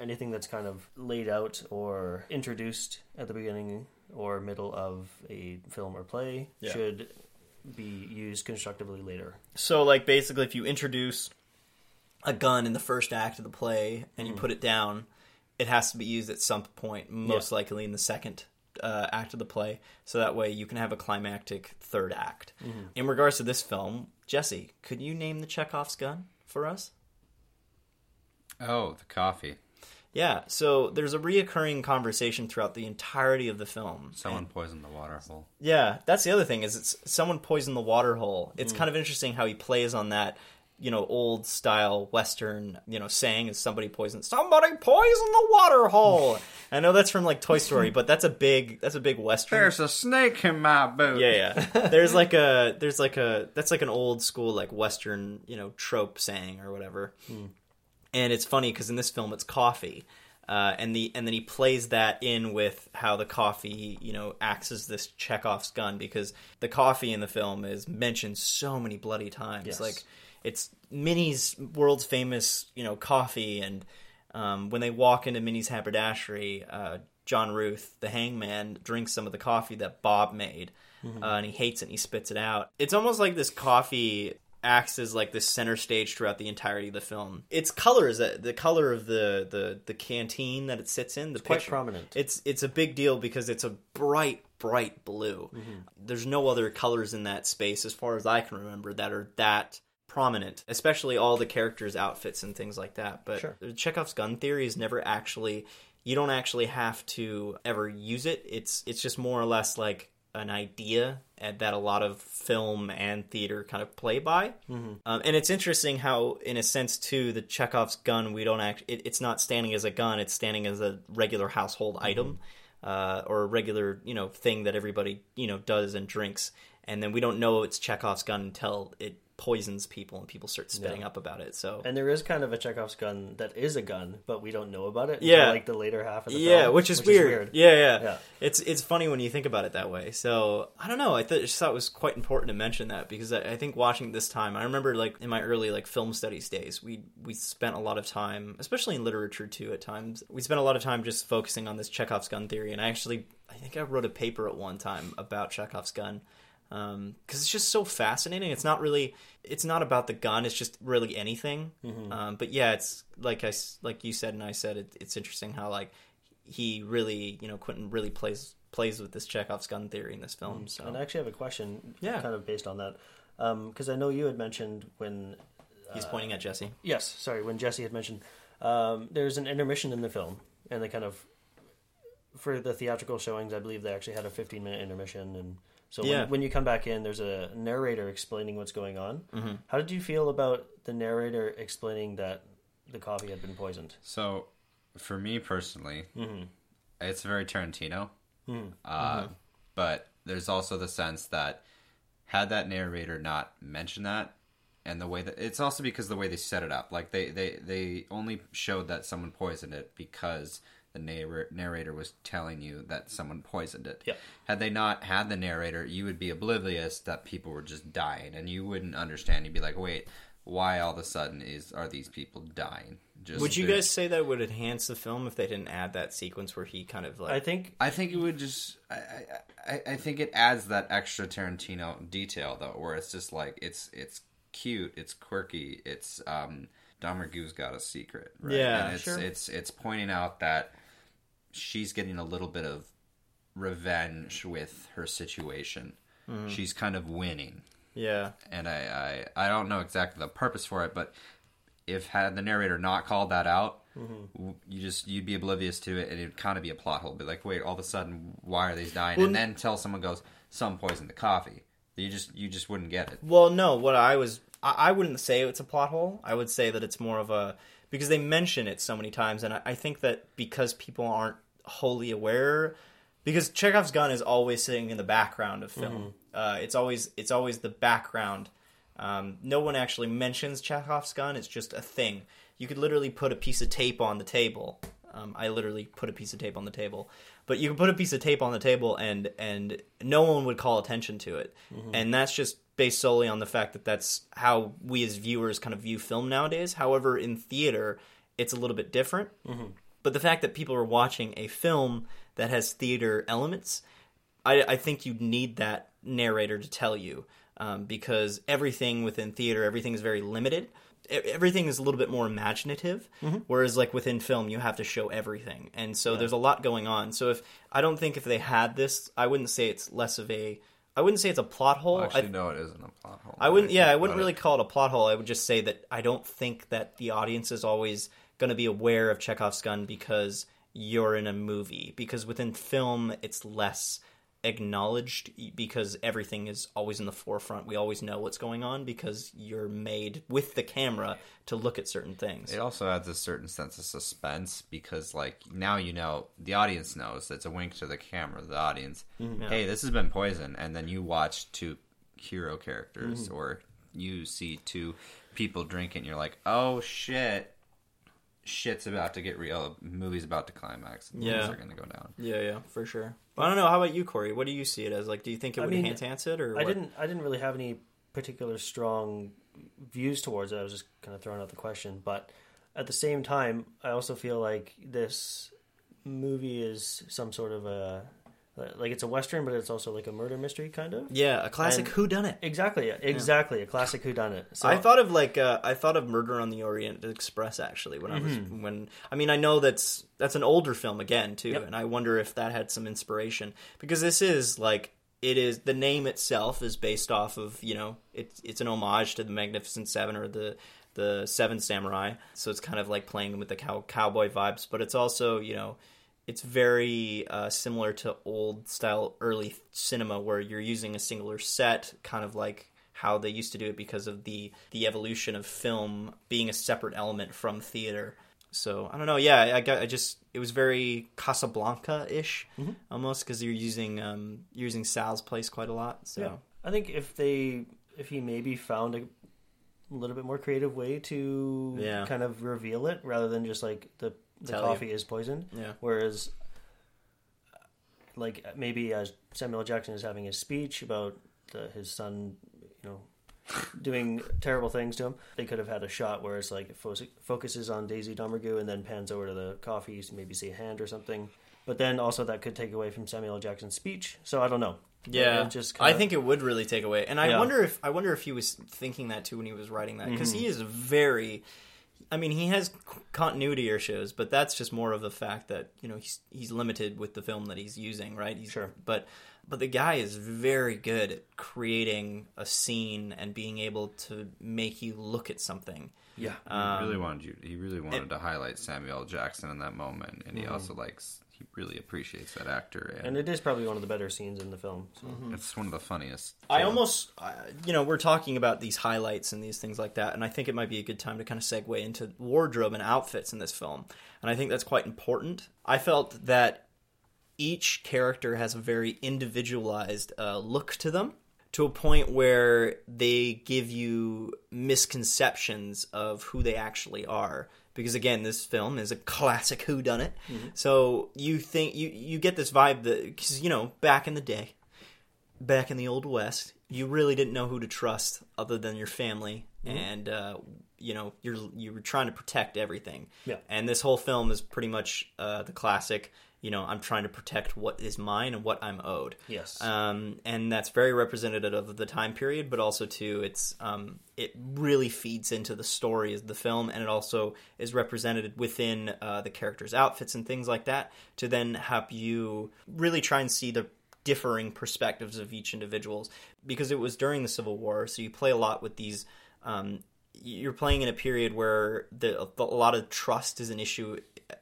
anything that's kind of laid out or introduced at the beginning or middle of a film or play Yeah. should be used constructively later. So, like, basically, if you introduce a gun in the first act of the play and you put it down, it has to be used at some point, most likely in the second uh, act of the play, so that way you can have a climactic third act. In regards to this film, Jesse, could you name the Chekhov's gun for us? Oh, the coffee. Yeah, so there's a reoccurring conversation throughout the entirety of the film. Someone poisoned the water hole. Yeah, that's the other thing is it's someone poisoned the water hole. It's kind of interesting how he plays on that, you know, old style western, you know, saying is somebody poisoned somebody poisoned the water hole. I know that's from like Toy Story, but that's a big that's a big western. There's a snake in my boot. yeah, yeah. There's like a there's like a that's like an old school like western, you know, trope saying or whatever. And it's funny because in this film it's coffee. Uh, and the and then he plays that in with how the coffee, you know, acts as this Chekhov's gun because the coffee in the film is mentioned so many bloody times. Yes. Like it's Minnie's world's famous, you know, coffee, and um, when they walk into Minnie's haberdashery, uh, John Ruth, the hangman, drinks some of the coffee that Bob made, uh, and he hates it and he spits it out. It's almost like this coffee acts as like this center stage throughout the entirety of the film. Its colors, uh, the color of the the the canteen that it sits in, the quite picture- prominent. It's it's a big deal because it's a bright bright blue. There's no other colors in that space as far as I can remember that are that prominent, especially all the characters' outfits and things like that. But Sure. Chekhov's gun theory is never actually you don't actually have to ever use it. It's it's just more or less like an idea that a lot of film and theater kind of play by. Um, and it's interesting how, in a sense, too, the Chekhov's gun we don't act. It, it's not standing as a gun; it's standing as a regular household item uh, or a regular you know thing that everybody you know does and drinks. And then we don't know it's Chekhov's gun until it poisons people and people start spitting up about it. So And there is kind of a Chekhov's gun that is a gun, but we don't know about it. Yeah. like the later half of the yeah, film, which is weird. Yeah, yeah, Yeah. It's it's funny when you think about it that way. So I don't know. I th- just thought it was quite important to mention that because I, I think watching this time, I remember like in my early like film studies days, we we spent a lot of time, especially in literature too. At times, we spent a lot of time just focusing on this Chekhov's gun theory, and I actually I think I wrote a paper at one time about Chekhov's gun. Um, because it's just so fascinating. It's not really, it's not about the gun. It's just really anything. Mm-hmm. Um, but yeah, it's like I like you said and I said. It, it's interesting how like he really, you know, Quentin really plays plays with this Chekhov's gun theory in this mm, film. So And I actually have a question, Yeah. kind of based on that, um, because I know you had mentioned when uh, he's pointing at Jesse. Yes, sorry, when Jesse had mentioned um, there's an intermission in the film, and they kind of for the theatrical showings, I believe they actually had a 15 minute intermission, and so Yeah. when, when you come back in, there's a narrator explaining what's going on. Mm-hmm. How did you feel about the narrator explaining that the coffee had been poisoned? So, for me personally, Mm-hmm. it's very Tarantino. Hmm. Uh, But there's also the sense that had that narrator not mentioned that, and the way that it's also because the way they set it up, like they they they only showed that someone poisoned it because the narr- narrator was telling you that someone poisoned it. Yeah. Had they not had the narrator, you would be oblivious that people were just dying, and you wouldn't understand. You'd be like, wait. Why all of a sudden is are these people dying? Just Would you they're- guys say that would enhance the film if they didn't add that sequence where he kind of like I think I think it would just. I, I, I- I think it adds that extra Tarantino detail though, where it's just like it's it's cute, it's quirky, it's um, Domergue's got a secret, right? Yeah, and it's sure. it's it's pointing out that she's getting a little bit of revenge with her situation. Mm-hmm. She's kind of winning, yeah and I, I I don't know exactly the purpose for it, but if had the narrator not called that out, w you just you'd be oblivious to it, and it'd kind of be a plot hole. Be like, wait, all of a sudden, why are these dying? Well, and then tell someone goes, some poisoned the coffee. You just you just wouldn't get it. Well, no. What I was, I, I wouldn't say it's a plot hole. I would say that it's more of a because they mention it so many times, and I, I think that because people aren't wholly aware, because Chekhov's gun is always sitting in the background of film. Uh, it's always it's always the background. Um, no one actually mentions Chekhov's gun. It's just a thing. You could literally put a piece of tape on the table. Um, I literally put a piece of tape on the table, but you could put a piece of tape on the table and and no one would call attention to it, and that's just based solely on the fact that that's how we as viewers kind of view film nowadays. However, in theater, it's a little bit different. But the fact that people are watching a film that has theater elements, I, I think you need that narrator to tell you um, because everything within theater, everything is very limited. Everything is a little bit more imaginative, whereas like within film, you have to show everything, and so there's a lot going on. So if I don't think if they had this, I wouldn't say it's less of a, I wouldn't say it's a plot hole. Well, I, actually, no, it isn't a plot hole. I wouldn't. Yeah, I wouldn't really it- call it a plot hole. I would just say that I don't think that the audience is always going to be aware of Chekhov's gun because you're in a movie. Because within film, it's less acknowledged because everything is always in the forefront. We always know what's going on because you're made with the camera to look at certain things. It also adds a certain sense of suspense because, like, now you know the audience knows. It's a wink to the camera, the audience. Mm-hmm. Hey, this has been poison, and then you watch two hero characters, mm-hmm. or you see two people drinking. You're like, oh shit, shit's about to get real. Movie's about to climax. Yeah. things are gonna go down. Yeah, yeah, for sure. But I don't know. How about you, Corey? What do you see it as? Like, do you think it I would mean, enhance it, or I what? didn't. I didn't really have any particular strong views towards it. I was just kind of throwing out the question, but at the same time, I also feel like this movie is some sort of a like it's a western, but it's also like a murder mystery kind of. Yeah, a classic Who Done It. Exactly, exactly, a classic whodunit. So I thought of like uh, I thought of Murder on the Orient Express actually when I was when I mean I know that's that's an older film again too, Mm-hmm. Yep. and I wonder if that had some inspiration because this is like it is the name itself is based off of you know it's it's an homage to the Magnificent Seven or the the Seven Samurai, so it's kind of like playing with the cow, cowboy vibes, but it's also you know it's very uh, similar to old style early cinema where you're using a singular set, kind of like how they used to do it because of the the evolution of film being a separate element from theater. So I don't know. Yeah, I got. I just it was very Casablanca ish almost because you're using um using Sal's place quite a lot. So Yeah. I think if they if he maybe found a little bit more creative way to Yeah. kind of reveal it rather than just like the the Tell you. coffee is poisoned. Yeah. Whereas like maybe as Samuel Jackson is having his speech about the, his son, you know, doing terrible things to him, they could have had a shot where it's like it fo- focuses on Daisy Domergue and then pans over to the coffee, maybe see a hand or something. But then also that could take away from Samuel Jackson's speech. So I don't know. Yeah, It just I kinda- think it would really take away, and I Yeah. wonder if I wonder if he was thinking that too when he was writing that because Mm-hmm. he is very. I mean, he has c- continuity issues, but that's just more of the fact that you know he's he's limited with the film that he's using, right? He's, Sure. but but the guy is very good at creating a scene and being able to make you look at something. yeah. he really um, wanted you. He really wanted to highlight Samuel Jackson in that moment, and he mm-hmm. also likes. He really appreciates that actor, and, and it is probably one of the better scenes in the film. So. it's one of the funniest. I film. almost, uh, you know, we're talking about these highlights and these things like that, and I think it might be a good time to kind of segue into wardrobe and outfits in this film. And I think that's quite important. I felt that each character has a very individualized uh, look to them to a point where they give you misconceptions of who they actually are. Because again, this film is a classic Who Done It, so you think you you get this vibe that because you know back in the day, back in the old west, you really didn't know who to trust other than your family, and uh, you know you're you were trying to protect everything. Yeah. And this whole film is pretty much uh, the classic. You know, I'm trying to protect what is mine and what I'm owed. Yes. Um, and that's very representative of the time period, but also too, it's um, it really feeds into the story of the film, and it also is represented within uh, the characters' outfits and things like that to then help you really try and see the differing perspectives of each individuals because it was during the Civil War, so you play a lot with these. Um, you're playing in a period where the, a lot of trust is an issue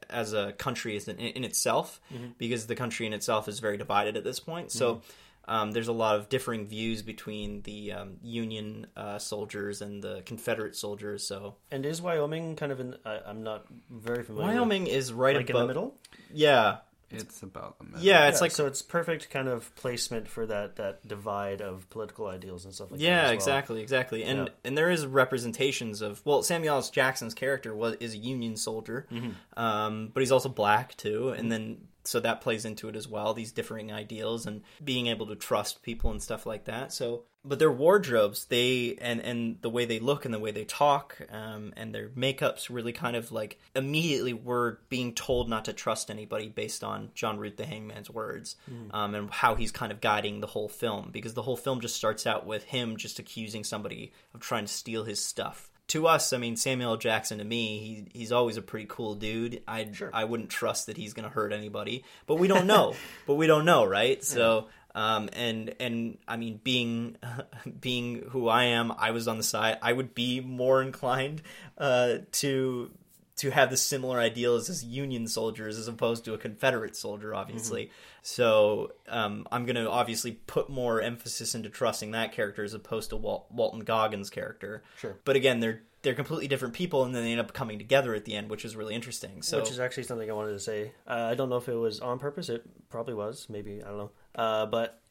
as a country is in, in itself because the country in itself is very divided at this point. So um, there's a lot of differing views between the um, Union uh, soldiers and the Confederate soldiers. So and is Wyoming kind of in? I, I'm not very familiar. Wyoming is right like in the middle. Yeah, It's about the middle. yeah, it's Yeah, like so it's perfect kind of placement for that that divide of political ideals and stuff like that. yeah, as well. exactly, exactly, and Yeah. and there is representations of well, Samuel L. Jackson's character was is a Union soldier, Mm-hmm. um, but he's also black too, and then so that plays into it as well. These differing ideals and being able to trust people and stuff like that. So, but their wardrobes, they and and the way they look and the way they talk, um, and their makeups really kind of like immediately we're being told not to trust anybody based on John Ruth the Hangman's words, um, and how he's kind of guiding the whole film because the whole film just starts out with him just accusing somebody of trying to steal his stuff. To us, I mean Samuel L. Jackson. To me, he he's always a pretty cool dude. I Sure. I wouldn't trust that he's going to hurt anybody, but we don't know. but we don't know, right? So, um, and and I mean, being being who I am, I was on the side. I would be more inclined uh, to to have the similar ideals as Union soldiers as opposed to a Confederate soldier, obviously. So um, I'm going to obviously put more emphasis into trusting that character as opposed to Wal- Walton Goggins' character. Sure. But again, they're they're completely different people, and then they end up coming together at the end, which is really interesting. So Which is actually something I wanted to say. Uh, I don't know if it was on purpose. It probably was. Maybe I don't know. Uh, but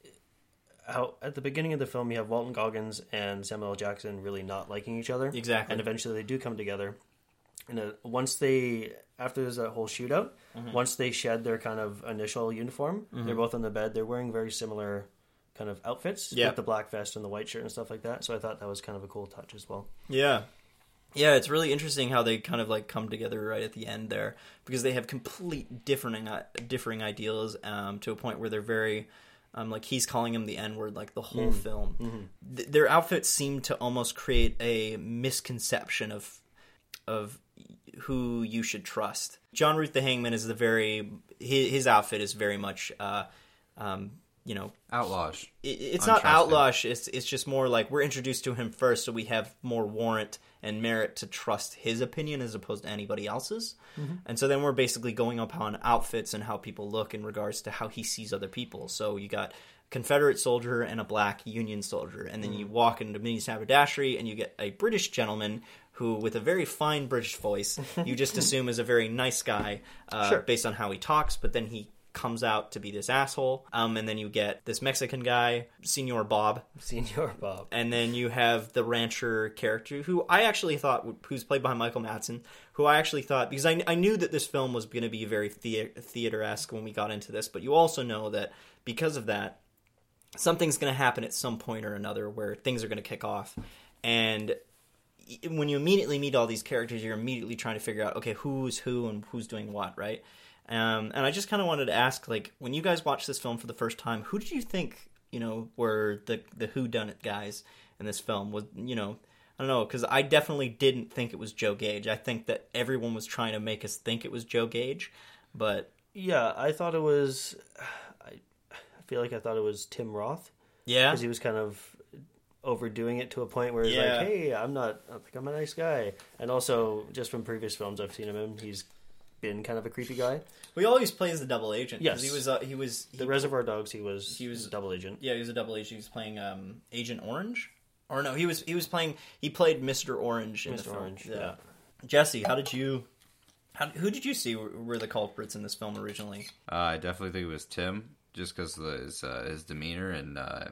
how at the beginning of the film you have Walton Goggins and Samuel L. Jackson really not liking each other. Exactly. And eventually they do come together. And uh, once they after there's that whole shootout, Mm-hmm. once they shed their kind of initial uniform, they're both on the bed. They're wearing very similar kind of outfits Yeah. with the black vest and the white shirt and stuff like that. So I thought that was kind of a cool touch as well. Yeah. Yeah, it's really interesting how they kind of like come together right at the end there because they have complete differing differing ideals um, to a point where they're very um, like he's calling him the N word like the whole film. Th- their outfits seem to almost create a misconception of of who you should trust. John Ruth the Hangman is the very his, his outfit is very much uh, um, you know Outlaws. it, it's not outlawish. It's it's just more like we're introduced to him first, so we have more warrant and merit to trust his opinion as opposed to anybody else's. And so then we're basically going upon outfits and how people look in regards to how he sees other people. So you got Confederate soldier and a black Union soldier, and then you walk into Minnie's haberdashery and you get a British gentleman who, with a very fine British voice, you just assume is a very nice guy uh, Sure. based on how he talks, but then he comes out to be this asshole. Um, and then you get this Mexican guy, Senor Bob, Senor Bob. and then you have the rancher character who I actually thought who's played by Michael Madsen, who I actually thought because I, I knew that this film was going to be very thea- theater esque when we got into this, but you also know that because of that, something's going to happen at some point or another where things are going to kick off, and when you immediately meet all these characters, you're immediately trying to figure out okay who's who and who's doing what, right? Um, and I just kind of wanted to ask, like, when you guys watched this film for the first time, who did you think you know, were the the Who Done It guys in this film was, you know, I don't know, because I definitely didn't think it was Joe Gage. I think that everyone was trying to make us think it was Joe Gage, but Yeah, I thought it was. I, I feel like I thought it was Tim Roth yeah, because he was kind of overdoing it to a point where he's Yeah. like, "Hey, I'm not. I think I'm a nice guy." And also, just from previous films I've seen him in, he's been kind of a creepy guy. he always plays the double agent. Yes. he was uh, he was The Reservoir Dogs, he was He was- a double agent. Yeah, he was a double agent. He was playing um, Agent Orange, or no, he was he was playing. He played Mister Orange in the Mr. film. Orange, yeah. Jesse, how did you? How, who did you see were, were the culprits in this film originally? Uh, I definitely think it was Tim, just because his uh, his demeanor and uh,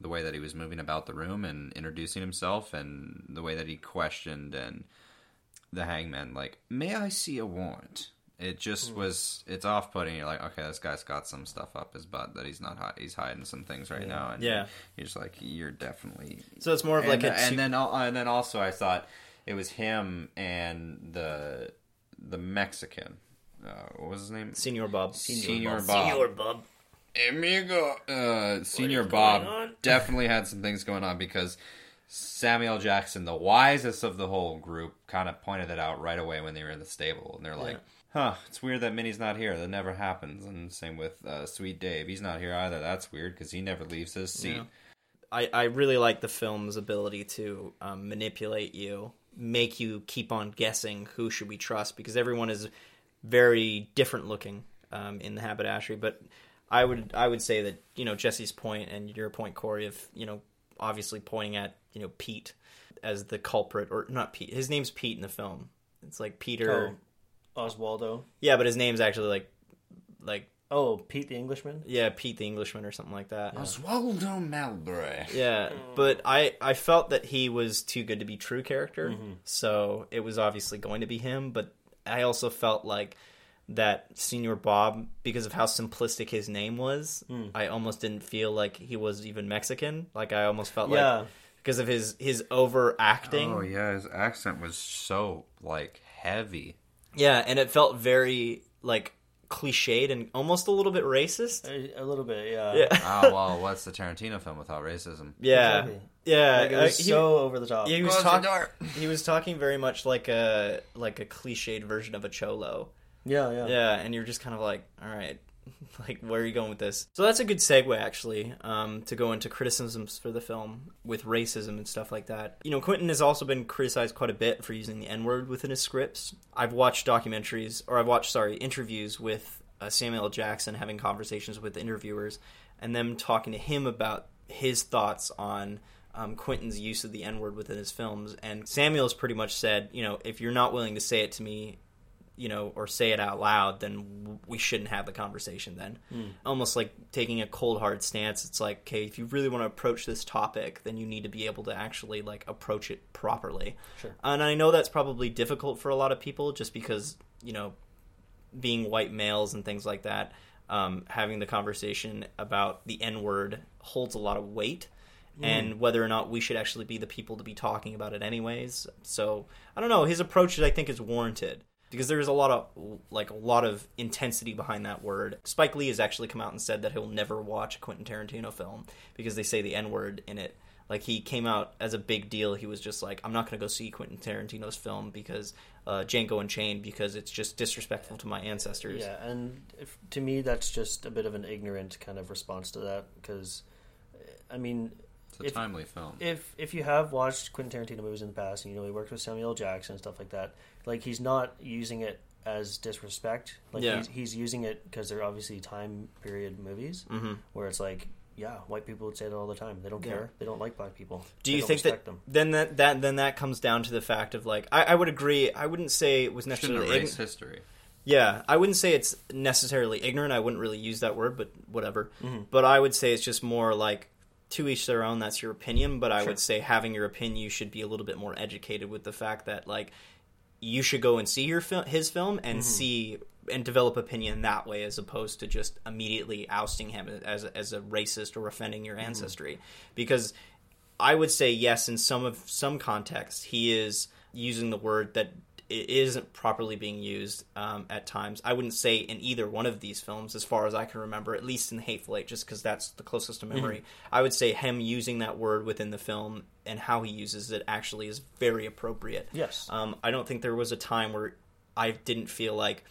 the way that he was moving about the room and introducing himself, and the way that he questioned and the hangman, like, "May I see a warrant?" It just was. It's off putting. You're like, okay, this guy's got some stuff up his butt that he's not. hi- He's hiding some things right now, and Yeah. you're just like, you're definitely. So it's more of like and, a and two- then and then also I thought it was him and the the Mexican. Uh, what was his name? Senor Bob. Senor Bob. Senor Bob. Amigo. Uh, Senor Bob definitely had some things going on because Samuel Jackson, the wisest of the whole group, kind of pointed it out right away when they were in the stable, and they're like. Huh, it's weird that Minnie's not here. That never happens. And same with uh, Sweet Dave. He's not here either. That's weird because he never leaves his seat. Yeah. I, I really like the film's ability to um, manipulate you, make you keep on guessing who should we trust because everyone is very different looking um, in the haberdashery. But I would I would say that you know Jesse's point and your point, Corey, of you know obviously pointing at you know Pete as the culprit or not Pete. His name's Pete in the film. It's like Peter. Oh, Oswaldo. Yeah, but his name's actually like like Oh, Pete the Englishman. yeah Pete the Englishman or something like that. Oswaldo Mobray. Yeah, but I I felt that he was too good to be true character, mm-hmm. so it was obviously going to be him. But I also felt like that Senor Bob, because of how simplistic his name was, hmm. I almost didn't feel like he was even Mexican. Like I almost felt Yeah. like because of his his overacting. Oh yeah, his accent was so like heavy. Yeah, and it felt very like cliched and almost a little bit racist. A, a little bit, yeah. Yeah, oh well, what's the Tarantino film without racism? yeah, Exactly. yeah. Like, it was uh, he- so over the top. he was talking. He was talking very much like a like a cliched version of a cholo. yeah, yeah. Yeah, and you're just kind of like, all right, like where are you going with this? So that's a good segue actually um, to go into criticisms for the film with racism and stuff like that. You know, Quentin has also been criticized quite a bit for using the N word within his scripts. I've watched documentaries, or I've watched sorry interviews with uh, Samuel. Jackson having conversations with interviewers, and them talking to him about his thoughts on um, Quentin's use of the N word within his films. And Samuel's pretty much said, you know, if you're not willing to say it to me, you know, or say it out loud, then we shouldn't have the conversation then. Almost like taking a cold hard stance. It's like, okay, if you really want to approach this topic, then you need to be able to actually like approach it properly. Sure. And I know that's probably difficult for a lot of people just because, you know, being white males and things like that, um, having the conversation about the N word holds a lot of weight. And whether or not we should actually be the people to be talking about it, anyways. So I don't know. His approach, I think, is warranted because there's a lot of like a lot of intensity behind that word. Spike Lee has actually come out and said that he'll never watch a Quentin Tarantino film because they say the N word in it. Like he came out as a big deal. He was just like, I'm not going to go see Quentin Tarantino's film because uh, Django Unchained because it's just disrespectful to my ancestors. Yeah, and if, to me, that's just a bit of an ignorant kind of response to that. Because, I mean, It's a If- timely film. if if you have watched Quentin Tarantino movies in the past, and you know he worked with Samuel Jackson and stuff like that, like he's not using it as disrespect. Like Yeah. he's, he's using it because they're obviously time period movies hmm where it's like, yeah, white people would say that all the time. They don't Yeah. care. They don't like black people. Do They you think that respect them. then that, that then that comes down to the fact of like I, I would agree. I wouldn't say it was necessarily erase ign- history. Yeah, I wouldn't say it's necessarily ignorant. I wouldn't really use that word, but whatever. Mm-hmm. But I would say it's just more like to each their own. That's your opinion. But I Sure. would say having your opinion, you should be a little bit more educated with the fact that like you should go and see your film, his film, and mm-hmm. see and develop opinion that way, as opposed to just immediately ousting him as as a racist or offending your mm-hmm. ancestry. Because I would say yes, in some of some context, he is using the word that it isn't properly being used um, at times. I wouldn't say in either one of these films, as far as I can remember, at least in Hateful Eight, just because that's the closest to mm-hmm. memory. I would say him using that word within the film and how he uses it actually is very appropriate. Yes. Um, I don't think there was a time where I didn't feel like.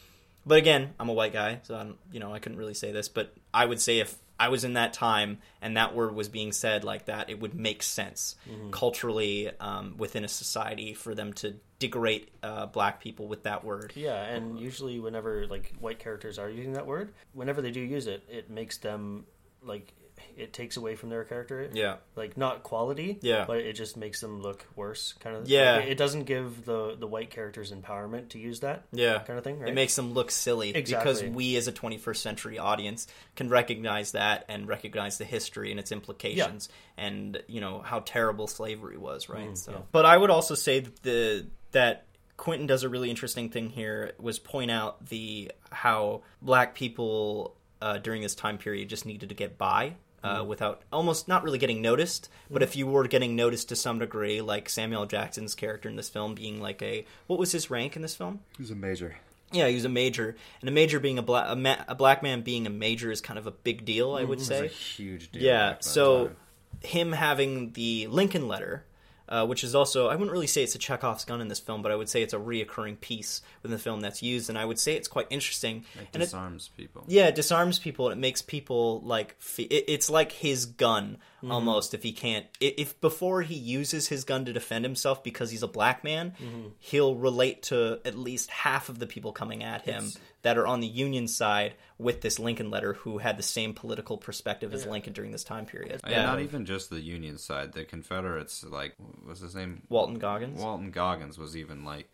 But again, I'm a white guy, so I'm, you know I couldn't really say this. But I would say if I was in that time and that word was being said like that, it would make sense culturally um, within a society for them to degrade uh, black people with that word. Yeah, and usually whenever like white characters are using that word, whenever they do use it, it makes them like it takes away from their character. Yeah. Like not quality, Yeah. but it just makes them look worse, kind of. Yeah. like, it doesn't give the the white characters empowerment to use that. Yeah, kind of thing. Right? It makes them look silly because we, as a 21st century audience, can recognize that and recognize the history and its implications, and you know how terrible slavery was, right? so, yeah. but I would also say that the that Quentin does a really interesting thing here was point out the how black people uh, during this time period just needed to get by. Uh, mm-hmm. without almost not really getting noticed, but if mm-hmm. you were getting noticed to some degree, like Samuel Jackson's character in this film being like a what was his rank in this film? He's a major. Yeah, he was a major, and a major being a black a, ma- a black man being a major is kind of a big deal, I mm-hmm. would It's say. a huge deal. Yeah, so time. him having the Lincoln letter, uh, which is also I wouldn't really say it's a Chekhov's gun in this film, but I would say it's a reoccurring piece within the film that's used, and I would say it's quite interesting. it and it, disarms people. yeah, it disarms people and it makes people like fe- it, it's like his gun Mm-hmm. almost. If he can't, i- if before he uses his gun to defend himself because he's a black man, Mm-hmm. he'll relate to at least half of the people coming at him It's- that are on the Union side with this Lincoln letter, who had the same political perspective as Lincoln during this time period. And not even just the Union side. The Confederates, like, what was his name? Walton Goggins. Walton Goggins was even like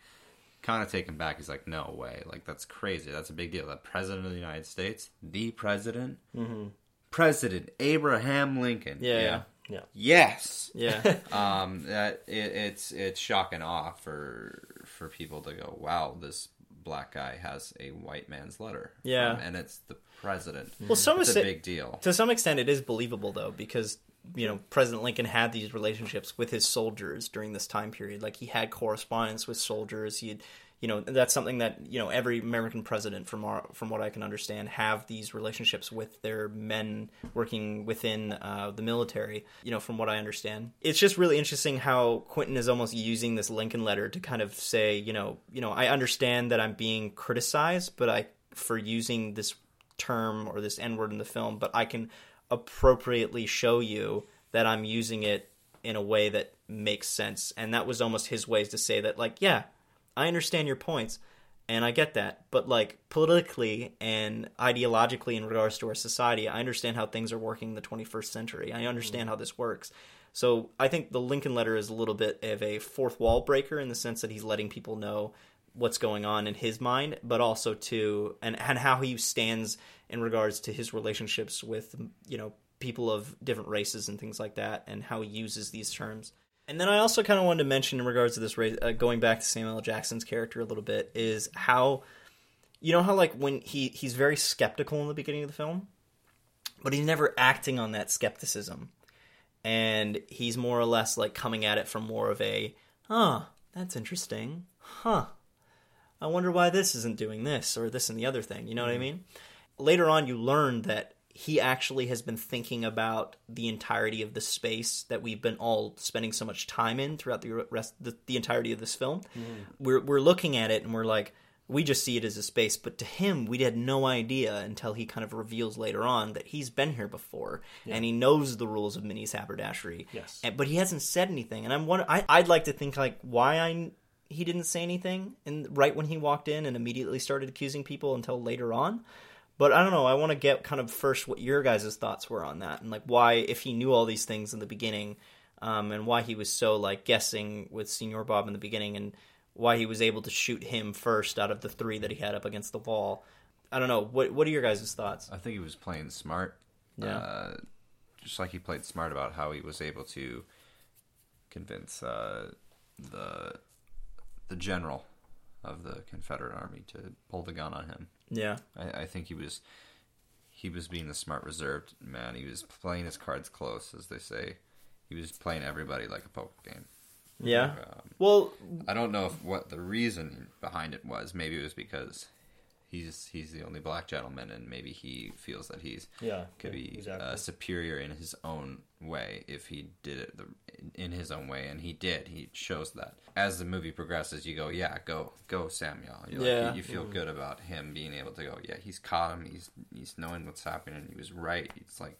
kind of taken back. He's like, no way, like that's crazy. That's a big deal. The president of the United States, the president, mm-hmm. President Abraham Lincoln. Yeah, yeah. yeah. Yes. yeah, um, that it, it's it's shock and awe for for people to go, wow, this black guy has a white man's letter. Yeah. Um, and it's the president. Well, some it's a big deal. to some extent it is believable though because you know president lincoln had these relationships with his soldiers during this time period like he had correspondence with soldiers he had you know that's something that you know every american president from our, from what i can understand have these relationships with their men working within uh, the military you know from what i understand it's just really interesting how quentin is almost using this lincoln letter to kind of say you know you know i understand that i'm being criticized but i for using this term or this N word in the film, but I can appropriately show you that I'm using it in a way that makes sense. And that was almost his ways to say that, like, yeah, I understand your points and I get that, but like politically and ideologically in regards to our society, I understand how things are working in the 21st century. I understand mm-hmm. how this works. So I think the Lincoln letter is a little bit of a fourth wall breaker in the sense that he's letting people know what's going on in his mind, but also to and and how he stands in regards to his relationships with you know people of different races and things like that, and how he uses these terms. And then I also kind of wanted to mention in regards to this race, uh, going back to Samuel L. Jackson's character a little bit, is how you know how like when he he's very skeptical in the beginning of the film, but he's never acting on that skepticism, and he's more or less like coming at it from more of a, huh, that's interesting, huh. I wonder why this isn't doing this or this and the other thing. You know what I mean? Later on, you learn that he actually has been thinking about the entirety of the space that we've been all spending so much time in throughout the rest, the, the entirety of this film. Mm-hmm. We're we're looking at it and we're like, we just see it as a space, but to him, we had no idea until he kind of reveals later on that he's been here before and he knows the rules of Minnie's haberdashery. Yes. And, but he hasn't said anything, and I'm I, I'd like to think like why I he didn't say anything and right when he walked in and immediately started accusing people until later on. But I don't know. I want to get kind of first what your guys' thoughts were on that and like why if he knew all these things in the beginning, um, and why he was so like guessing with Senor Bob in the beginning and why he was able to shoot him first out of the three that he had up against the wall. I don't know. What what are your guys' thoughts? I think he was playing smart. Yeah. Uh, just like he played smart about how he was able to convince uh, the the general of the Confederate Army to pull the gun on him. Yeah. I, I think he was he was being the smart, reserved man. He was playing his cards close, as they say. He was playing everybody like a poker game. Yeah. Um, Well, I don't know if what the reason behind it was. Maybe it was because he's he's the only black gentleman, and maybe he feels that he's Yeah, could yeah, be exactly. uh, superior in his own way if he did it the, in his own way, and he did. He shows that as the movie progresses. You go, yeah, go go Samuel. You're Yeah. like, you, you feel good about him being able to go, yeah, he's caught him. He's he's knowing what's happening. He was right. It's like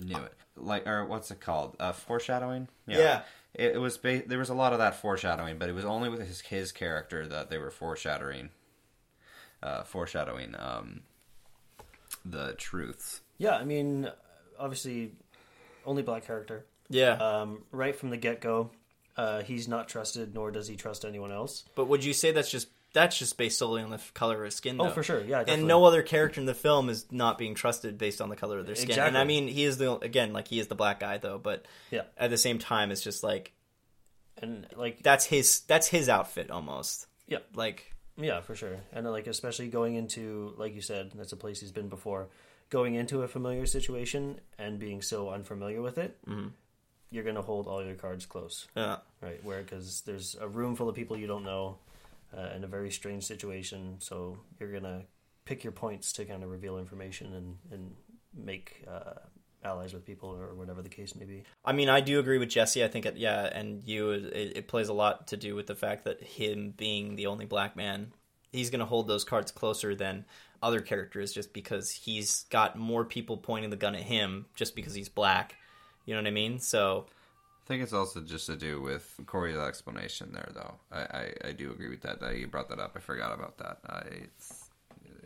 I knew it. Like or what's it called? Uh, foreshadowing. Yeah. It, it was. Ba- there was a lot of that foreshadowing, but it was only with his his character that they were foreshadowing. Uh, foreshadowing um, the truths. Yeah, I mean, obviously, only black character. yeah. Um, right from the get go, uh, he's not trusted, nor does he trust anyone else. but would you say that's just that's just based solely on the color of his skin? Oh, for sure, yeah. Definitely. And no other character in the film is not being trusted based on the color of their skin. And I mean, he is the again like he is the black guy though, but Yeah. at the same time, it's just like and like that's his that's his outfit almost. Yeah. Like Yeah, for sure. And like especially going into like you said, that's a place he's been before. Going into a familiar situation and being so unfamiliar with it, you're going to hold all your cards close, yeah. right? Where because there's a room full of people you don't know, uh, in a very strange situation, so you're going to pick your points to kind of reveal information and and make uh, allies with people or whatever the case may be. I mean, I do agree with Jesse. I think, it, yeah, and you, it, it plays a lot to do with the fact that him being the only black man, he's going to hold those cards closer than other characters just because he's got more people pointing the gun at him just because he's black. You know what I mean? So, I think it's also just to do with Corey's explanation there, though. I, I, I do agree with that. That you brought that up. I forgot about that. I, it's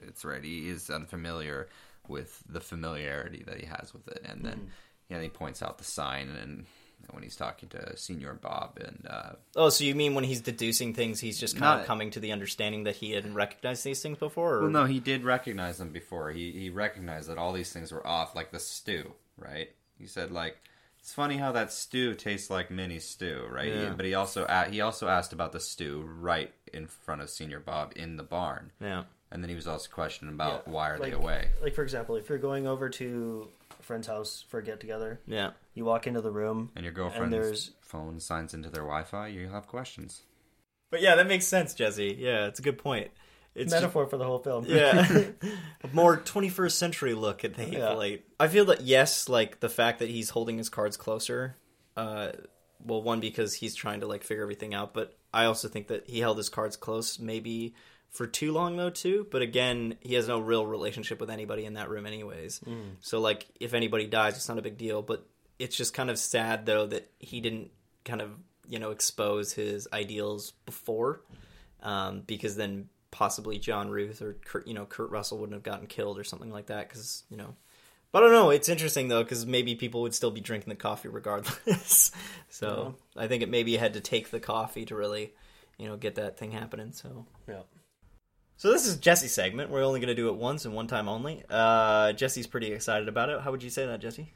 it's right. He is unfamiliar with the familiarity that he has with it, and then yeah, he points out the sign, and when he's talking to Senor Bob, and uh, oh, so you mean when he's deducing things, he's just kind of coming to the understanding that he hadn't recognized these things before? Or? well, no, he did recognize them before. He he recognized that all these things were off, like the stew, right? He said like. It's funny how that stew tastes like Minnie stew, right? Yeah. But he also a- he also asked about the stew right in front of Senor Bob in the barn. Yeah. And then he was also questioning about Yeah, why are like- they away? Like for example, if you're going over to a friend's house for a get together, Yeah. you walk into the room And your girlfriend's there's- phone signs into their Wi-Fi. You have questions. But yeah, that makes sense, Jesse. Yeah, it's a good point. It's just- metaphor for the whole film. yeah a more 21st century look at the hateful Yeah. eight i feel that yes like the fact that he's holding his cards closer uh well one because he's trying to like figure everything out but i also think that he held his cards close maybe for too long though too but again he has no real relationship with anybody in that room anyways so like if anybody dies it's not a big deal but it's just kind of sad though that he didn't kind of you know expose his ideals before um, because then possibly John Ruth or Kurt, you know Kurt Russell wouldn't have gotten killed or something like that because you know. But I don't know. It's interesting though because maybe people would still be drinking the coffee regardless. so I think it maybe had to take the coffee to really, you know, get that thing happening. So yeah. So this is Jesse's segment. We're only going to do it once and one time only. Uh, Jesse's pretty excited about it. How would you say that, Jesse?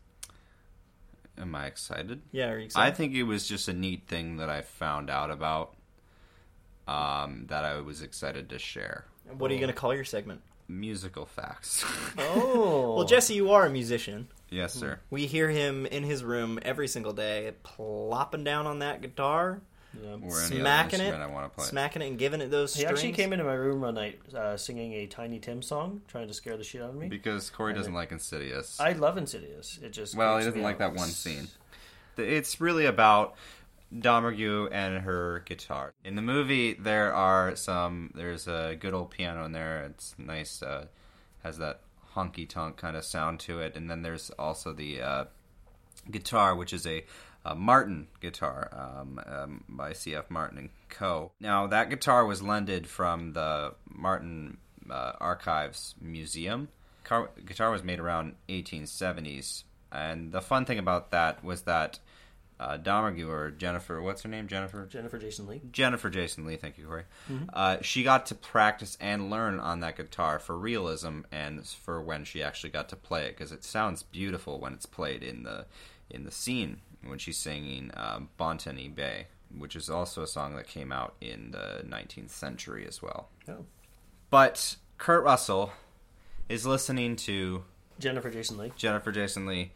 Am I excited? Yeah, are you excited? I think it was just a neat thing that I found out about um, that I was excited to share. what are you going to call your segment? Musical facts. Oh. Well, Jesse, you are a musician. yes, sir. We hear him in his room every single day, plopping down on that guitar, Yeah. Or smacking it, I want to play. smacking it, and giving it those He strings. actually came into my room one night uh, singing a Tiny Tim song, trying to scare the shit out of me. because Corey doesn't like Insidious. I love Insidious. It just well, he doesn't like out. that one scene. It's really about Domergue and her guitar. In the movie, there are some. There's a good old piano in there. It's nice. Uh, has that honky tonk kind of sound to it, and then there's also the uh, guitar, which is a, a Martin guitar um, um, by C.F. Martin and Co. Now that guitar was lended from the Martin uh, Archives Museum. Car- guitar was made around 1870s, and the fun thing about that was that uh, Domergue or Jennifer, what's her name? Jennifer. Jennifer Jason Lee. Jennifer Jason Lee, thank you, Corey. Uh, she got to practice and learn on that guitar for realism and for when she actually got to play it because it sounds beautiful when it's played in the in the scene when she's singing um, Botany Bay, which is also a song that came out in the 19th century as well. Oh. But Kurt Russell is listening to Jennifer Jason Lee. Jennifer Jason Lee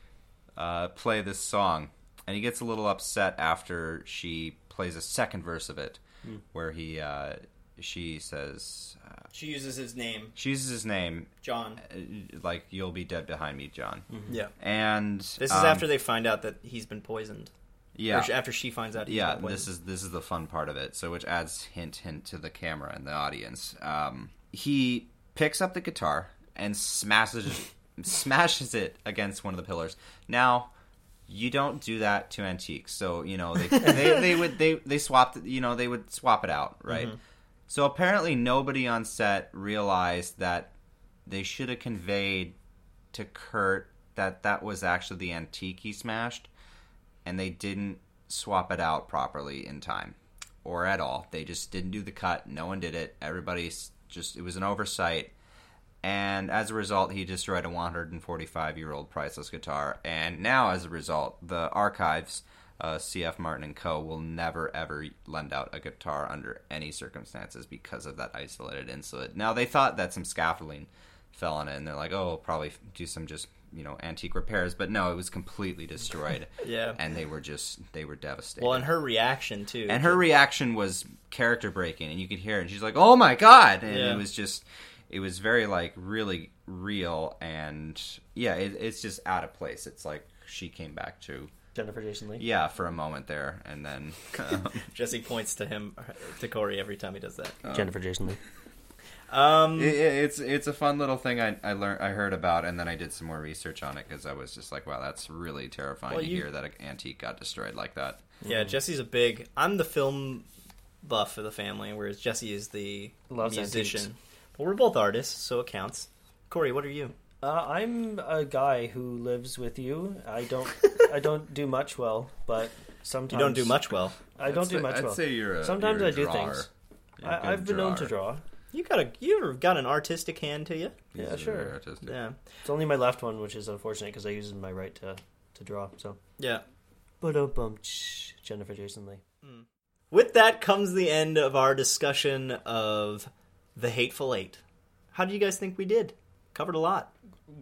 uh, play this song, and he gets a little upset after she plays a second verse of it, Hmm. where he uh, she says uh, She uses his name, she uses his name John. uh, like "You'll be dead behind me, John," Yeah. and This is um, after they find out that he's been poisoned. yeah. Or sh- after she finds out he's yeah been poisoned. this is this is the fun part of it. So which adds hint hint to the camera and the audience. Um, he picks up the guitar and smashes smashes it against one of the pillars. Now you don't do that to antiques. So you know they they, they would they they swapped you know they would swap it out right so apparently nobody on set realized that they should have conveyed to kurt that that was actually the antique he smashed and they didn't swap it out properly in time or at all. They just didn't do the cut. No one did it. Everybody's just it was an oversight. And as a result, he destroyed a 145 year old priceless guitar. And now, as a result, the archives, uh, CF Martin and Co. will never ever lend out a guitar under any circumstances because of that isolated incident. Now they thought that some scaffolding fell on it, and they're like, "Oh, probably do some just you know antique repairs," but no, it was completely destroyed. Yeah. and they were just they were devastated. well, and her reaction too. And her reaction was character breaking, and you could hear it. And she's like, "Oh my god!" And Yeah. it was just, it was very like really real, and yeah, it, it's just out of place. It's like she came back to Jennifer Jason Lee. yeah for a moment there, and then um, Jesse points to him to Corey every time he does that. Jennifer Jason Lee. Um, it, it's it's a fun little thing I I learned I heard about, and then I did some more research on it because I was just like, wow, that's really terrifying Well, to you- hear that an antique got destroyed like that. yeah, Jesse's a big. I'm the film buff of the family, whereas Jesse is the Loves musician. antiques. But we're both artists, so it counts. Corey, what are you? Uh, I'm a guy who lives with you. I don't. I don't do much well, but sometimes You don't do much well. I don't I'd do say- much I'd well. say you're a, Sometimes you're a I do drawer. things. You're a I, good I've been known to drawer. draw. You got a you've got an artistic hand to you. Yeah, He's sure. artistic. Yeah, It's only my left one, which is unfortunate because I use my right to to draw. So, yeah. but um, bum, Jennifer Jason Lee. With that comes the end of our discussion of the Hateful Eight. How do you guys think we did? Covered a lot.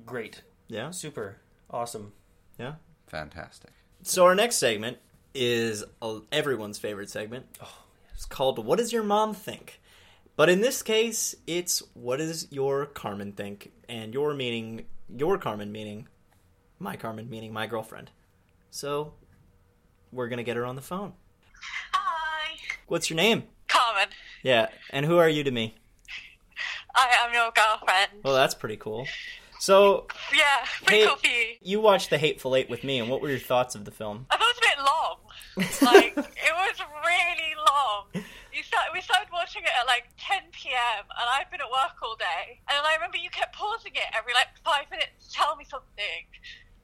Great, Yeah, super, awesome. yeah. Fantastic. So our next segment is everyone's favorite segment. Oh, it's called "What Does Your Mom Think?" But in this case, it's "What does your Carmen think?" And your meaning, your Carmen meaning, my Carmen meaning my girlfriend. So we're gonna get her on the phone. Hi, What's your name? Carmen. Yeah, and who are you to me? I am your girlfriend. Well, that's pretty cool. So Yeah, pretty Hey- cool for you. you watched The Hateful Eight with me, and what were your thoughts of the film? I thought it was a bit long. Like it was really long. You start, we started watching it at like 10 p.m. and I've been at work all day. And I remember you kept pausing it every like five minutes to tell me something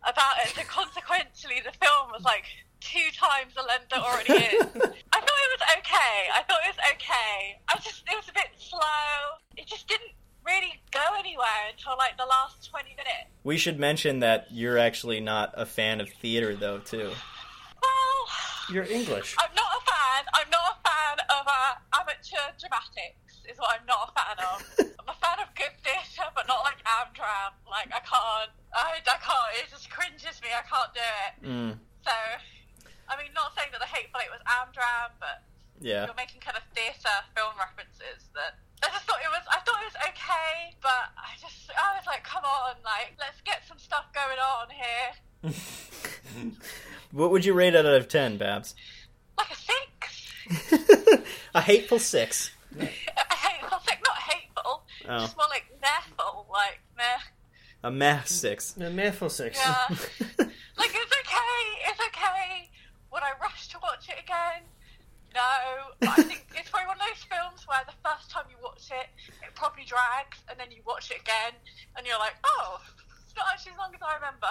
about it. So consequently, the film was like two times the length that already is. I thought it was okay. I thought it was okay. I just it was a bit slow. It just didn't really go anywhere until like the last 20 minutes. We should mention that you're actually not a fan of theater, though, too. Well, You're English. I'm not a fan. I'm not a fan of uh, amateur dramatics. Is what I'm not a fan of. I'm a fan of good theatre, but not like Amdram. Like I can't. I, I can't. It just cringes me. I can't do it. Mm, So, I mean, not saying that the Hateful Eight was Amdram, but yeah. you're making kind of theatre film references that. I just thought it was. I thought it was okay, but I just. I was like, come on, like let's get some stuff going on here. What would you rate it out of 10, Babs? Like a six. a hateful six. a hateful six, not hateful. Oh. Just more like nefful, like meh. A math six. A Mayful six. Yeah. like it's okay, it's okay. Would I rush to watch it again? No. But I think it's probably one of those films where the first time you watch it, it probably drags, and then you watch it again, and you're like, oh, it's not actually as long as I remember.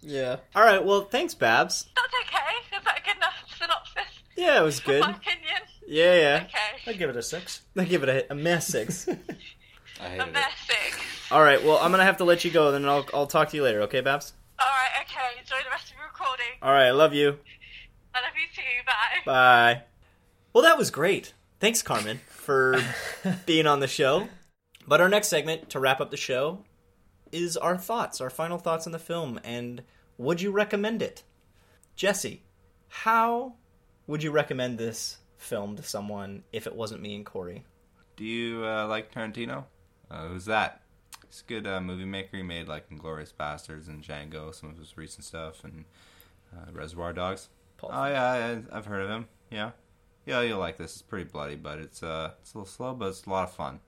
yeah. All right, well, thanks, Babs. That's okay. Is that a good enough synopsis? Yeah, it was good. my opinion. Yeah, yeah. Okay. I'd give it a six. I give it a, a math six. I A hated it. message. All right, well, I'm going to have to let you go, then I'll, I'll talk to you later, okay, Babs? Alright, okay. Enjoy the rest of your recording. All right, I love you. I love you too. Bye. Bye. Well, that was great. Thanks, Carmen, for being on the show. But our next segment to wrap up the show is our thoughts, our final thoughts on the film, and would you recommend it? Jesse, how would you recommend this film to someone if it wasn't me and Corey? Do you uh, like Tarantino? Uh, who's that? He's a good uh, movie maker. He made like Inglourious Basterds and Django, some of his recent stuff, and uh, Reservoir Dogs. Pulp Oh yeah, I've heard of him. Yeah, yeah, you'll like this. It's pretty bloody, but it's uh, it's a little slow, but it's a lot of fun.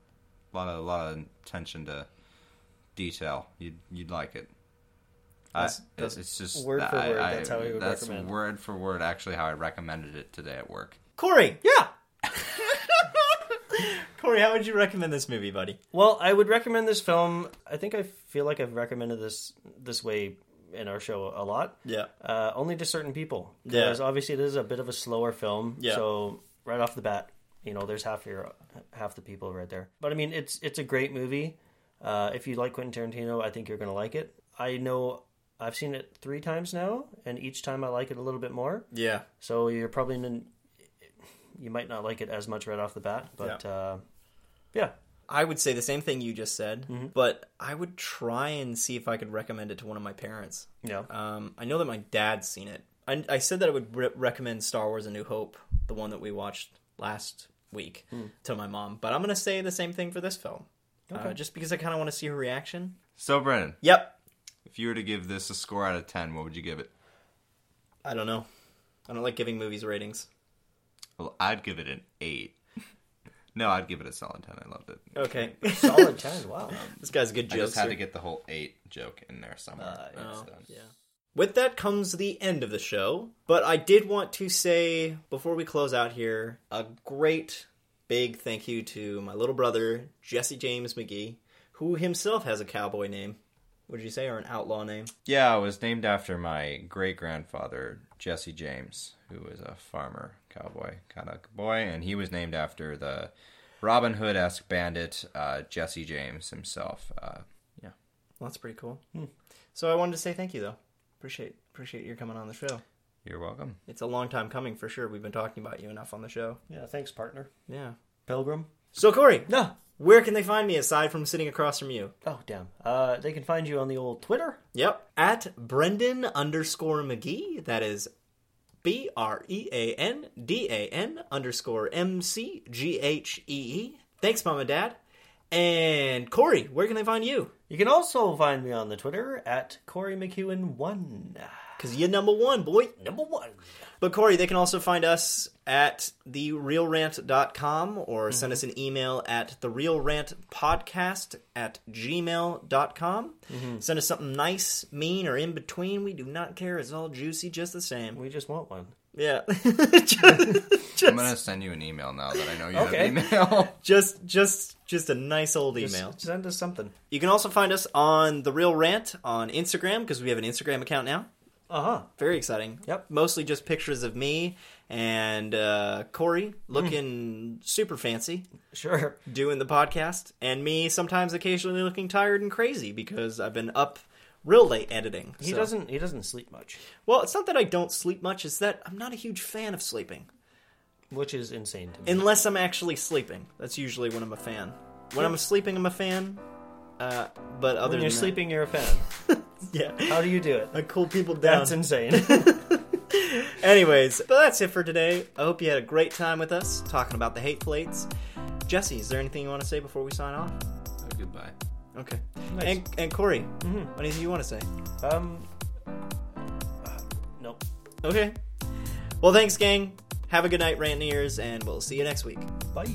A lot of a lot of attention to detail. You'd you'd like it. I- That's- it's, that's it's just word for I- word, I- that's how he would that's recommend. word for word actually how I recommended it today at work. Corey, Yeah. Corey, how would you recommend this movie, buddy? Well, I would recommend this film. I think I feel like I've recommended this this way in our show a lot. Yeah. Uh, only to certain people. Yeah. Because obviously it is a bit of a slower film. Yeah. So right off the bat, you know, there's half your half the people right there. But I mean, it's it's a great movie. Uh, if you like Quentin Tarantino, I think you're going to like it. I know I've seen it three times now, and each time I like it a little bit more. Yeah. So you're probably in, you might not like it as much right off the bat, but Yeah. uh, yeah, I would say the same thing you just said, Mm-hmm. but I would try and see if I could recommend it to one of my parents. yeah. Um, I know that my dad's seen it. I, I said that I would re- recommend Star Wars: A New Hope, the one that we watched last week, Hmm. to my mom. But I'm going to say the same thing for this film, uh, just because I kind of want to see her reaction. So Brennan, Yep. if you were to give this a score out of ten, what would you give it? I don't know. I don't like giving movies ratings. Well, I'd give it an eight. no, I'd give it a solid ten. I loved it. Okay. Solid ten. Wow. this guy's a good I joke. just had to get the whole eight joke in there somewhere. Uh, Oh, yeah. With that comes the end of the show. But I did want to say, before we close out here, a great big thank you to my little brother, Jesse James McGhee, who himself has a cowboy name. Would you say, or an outlaw name? Yeah, it was named after my great grandfather, Jesse James, who was a farmer, cowboy kind of boy, and he was named after the Robin Hood esque bandit, uh, Jesse James himself. Uh, yeah. Well, that's pretty cool. So I wanted to say thank you, though. Appreciate appreciate your coming on the show. You're welcome. It's a long time coming for sure. We've been talking about you enough on the show. Yeah. Thanks, partner. Yeah. Pilgrim. So Corey, No. where can they find me aside from sitting across from you? Oh damn. Uh, they can find you on the old Twitter. Yep. At Breandan underscore McGhee. That is B R E A N D A N underscore M C G H E E. Thanks, Mom and Dad. And Corey, where can they find you? You can also find me on the Twitter at Corey McEwen one. Because you're number one, boy. Number one. But Corey, they can also find us at thereelrant.com or send mm-hmm. us an email at thereelrantpodcast at gmail.com. Mm-hmm. Send us something nice, mean, or in between. We do not care. It's all juicy just the same. We just want one. Yeah. just, I'm going to send you an email now that I know you Okay. have email. just just just a nice old Just email. Send us something. You can also find us on The Reel Rant on Instagram because we have an Instagram account now. Uh huh. Very exciting. Yep. Mostly just pictures of me and uh, Corey looking super fancy Sure. doing the podcast, and me sometimes occasionally looking tired and crazy because I've been up real late editing. He so- doesn't. He doesn't sleep much, Well, it's not that I don't sleep much; it's that I'm not a huge fan of sleeping which is insane to me. unless I'm actually sleeping. That's usually when I'm a fan. When I'm sleeping, I'm a fan. Uh, but other when you're than that- sleeping, you're a fan. yeah, How do you do it? I cool people down. That's insane. Anyways, but that's it for today. I hope you had a great time with us talking about the hate plates. Jesse, is there anything you want to say before we sign off? Oh, goodbye. Okay. Nice. And, and Corey, anything you want to say? um. uh, nope. Okay. Well, thanks, gang. Have a good night, Rantiers, and we'll see you next week. Bye.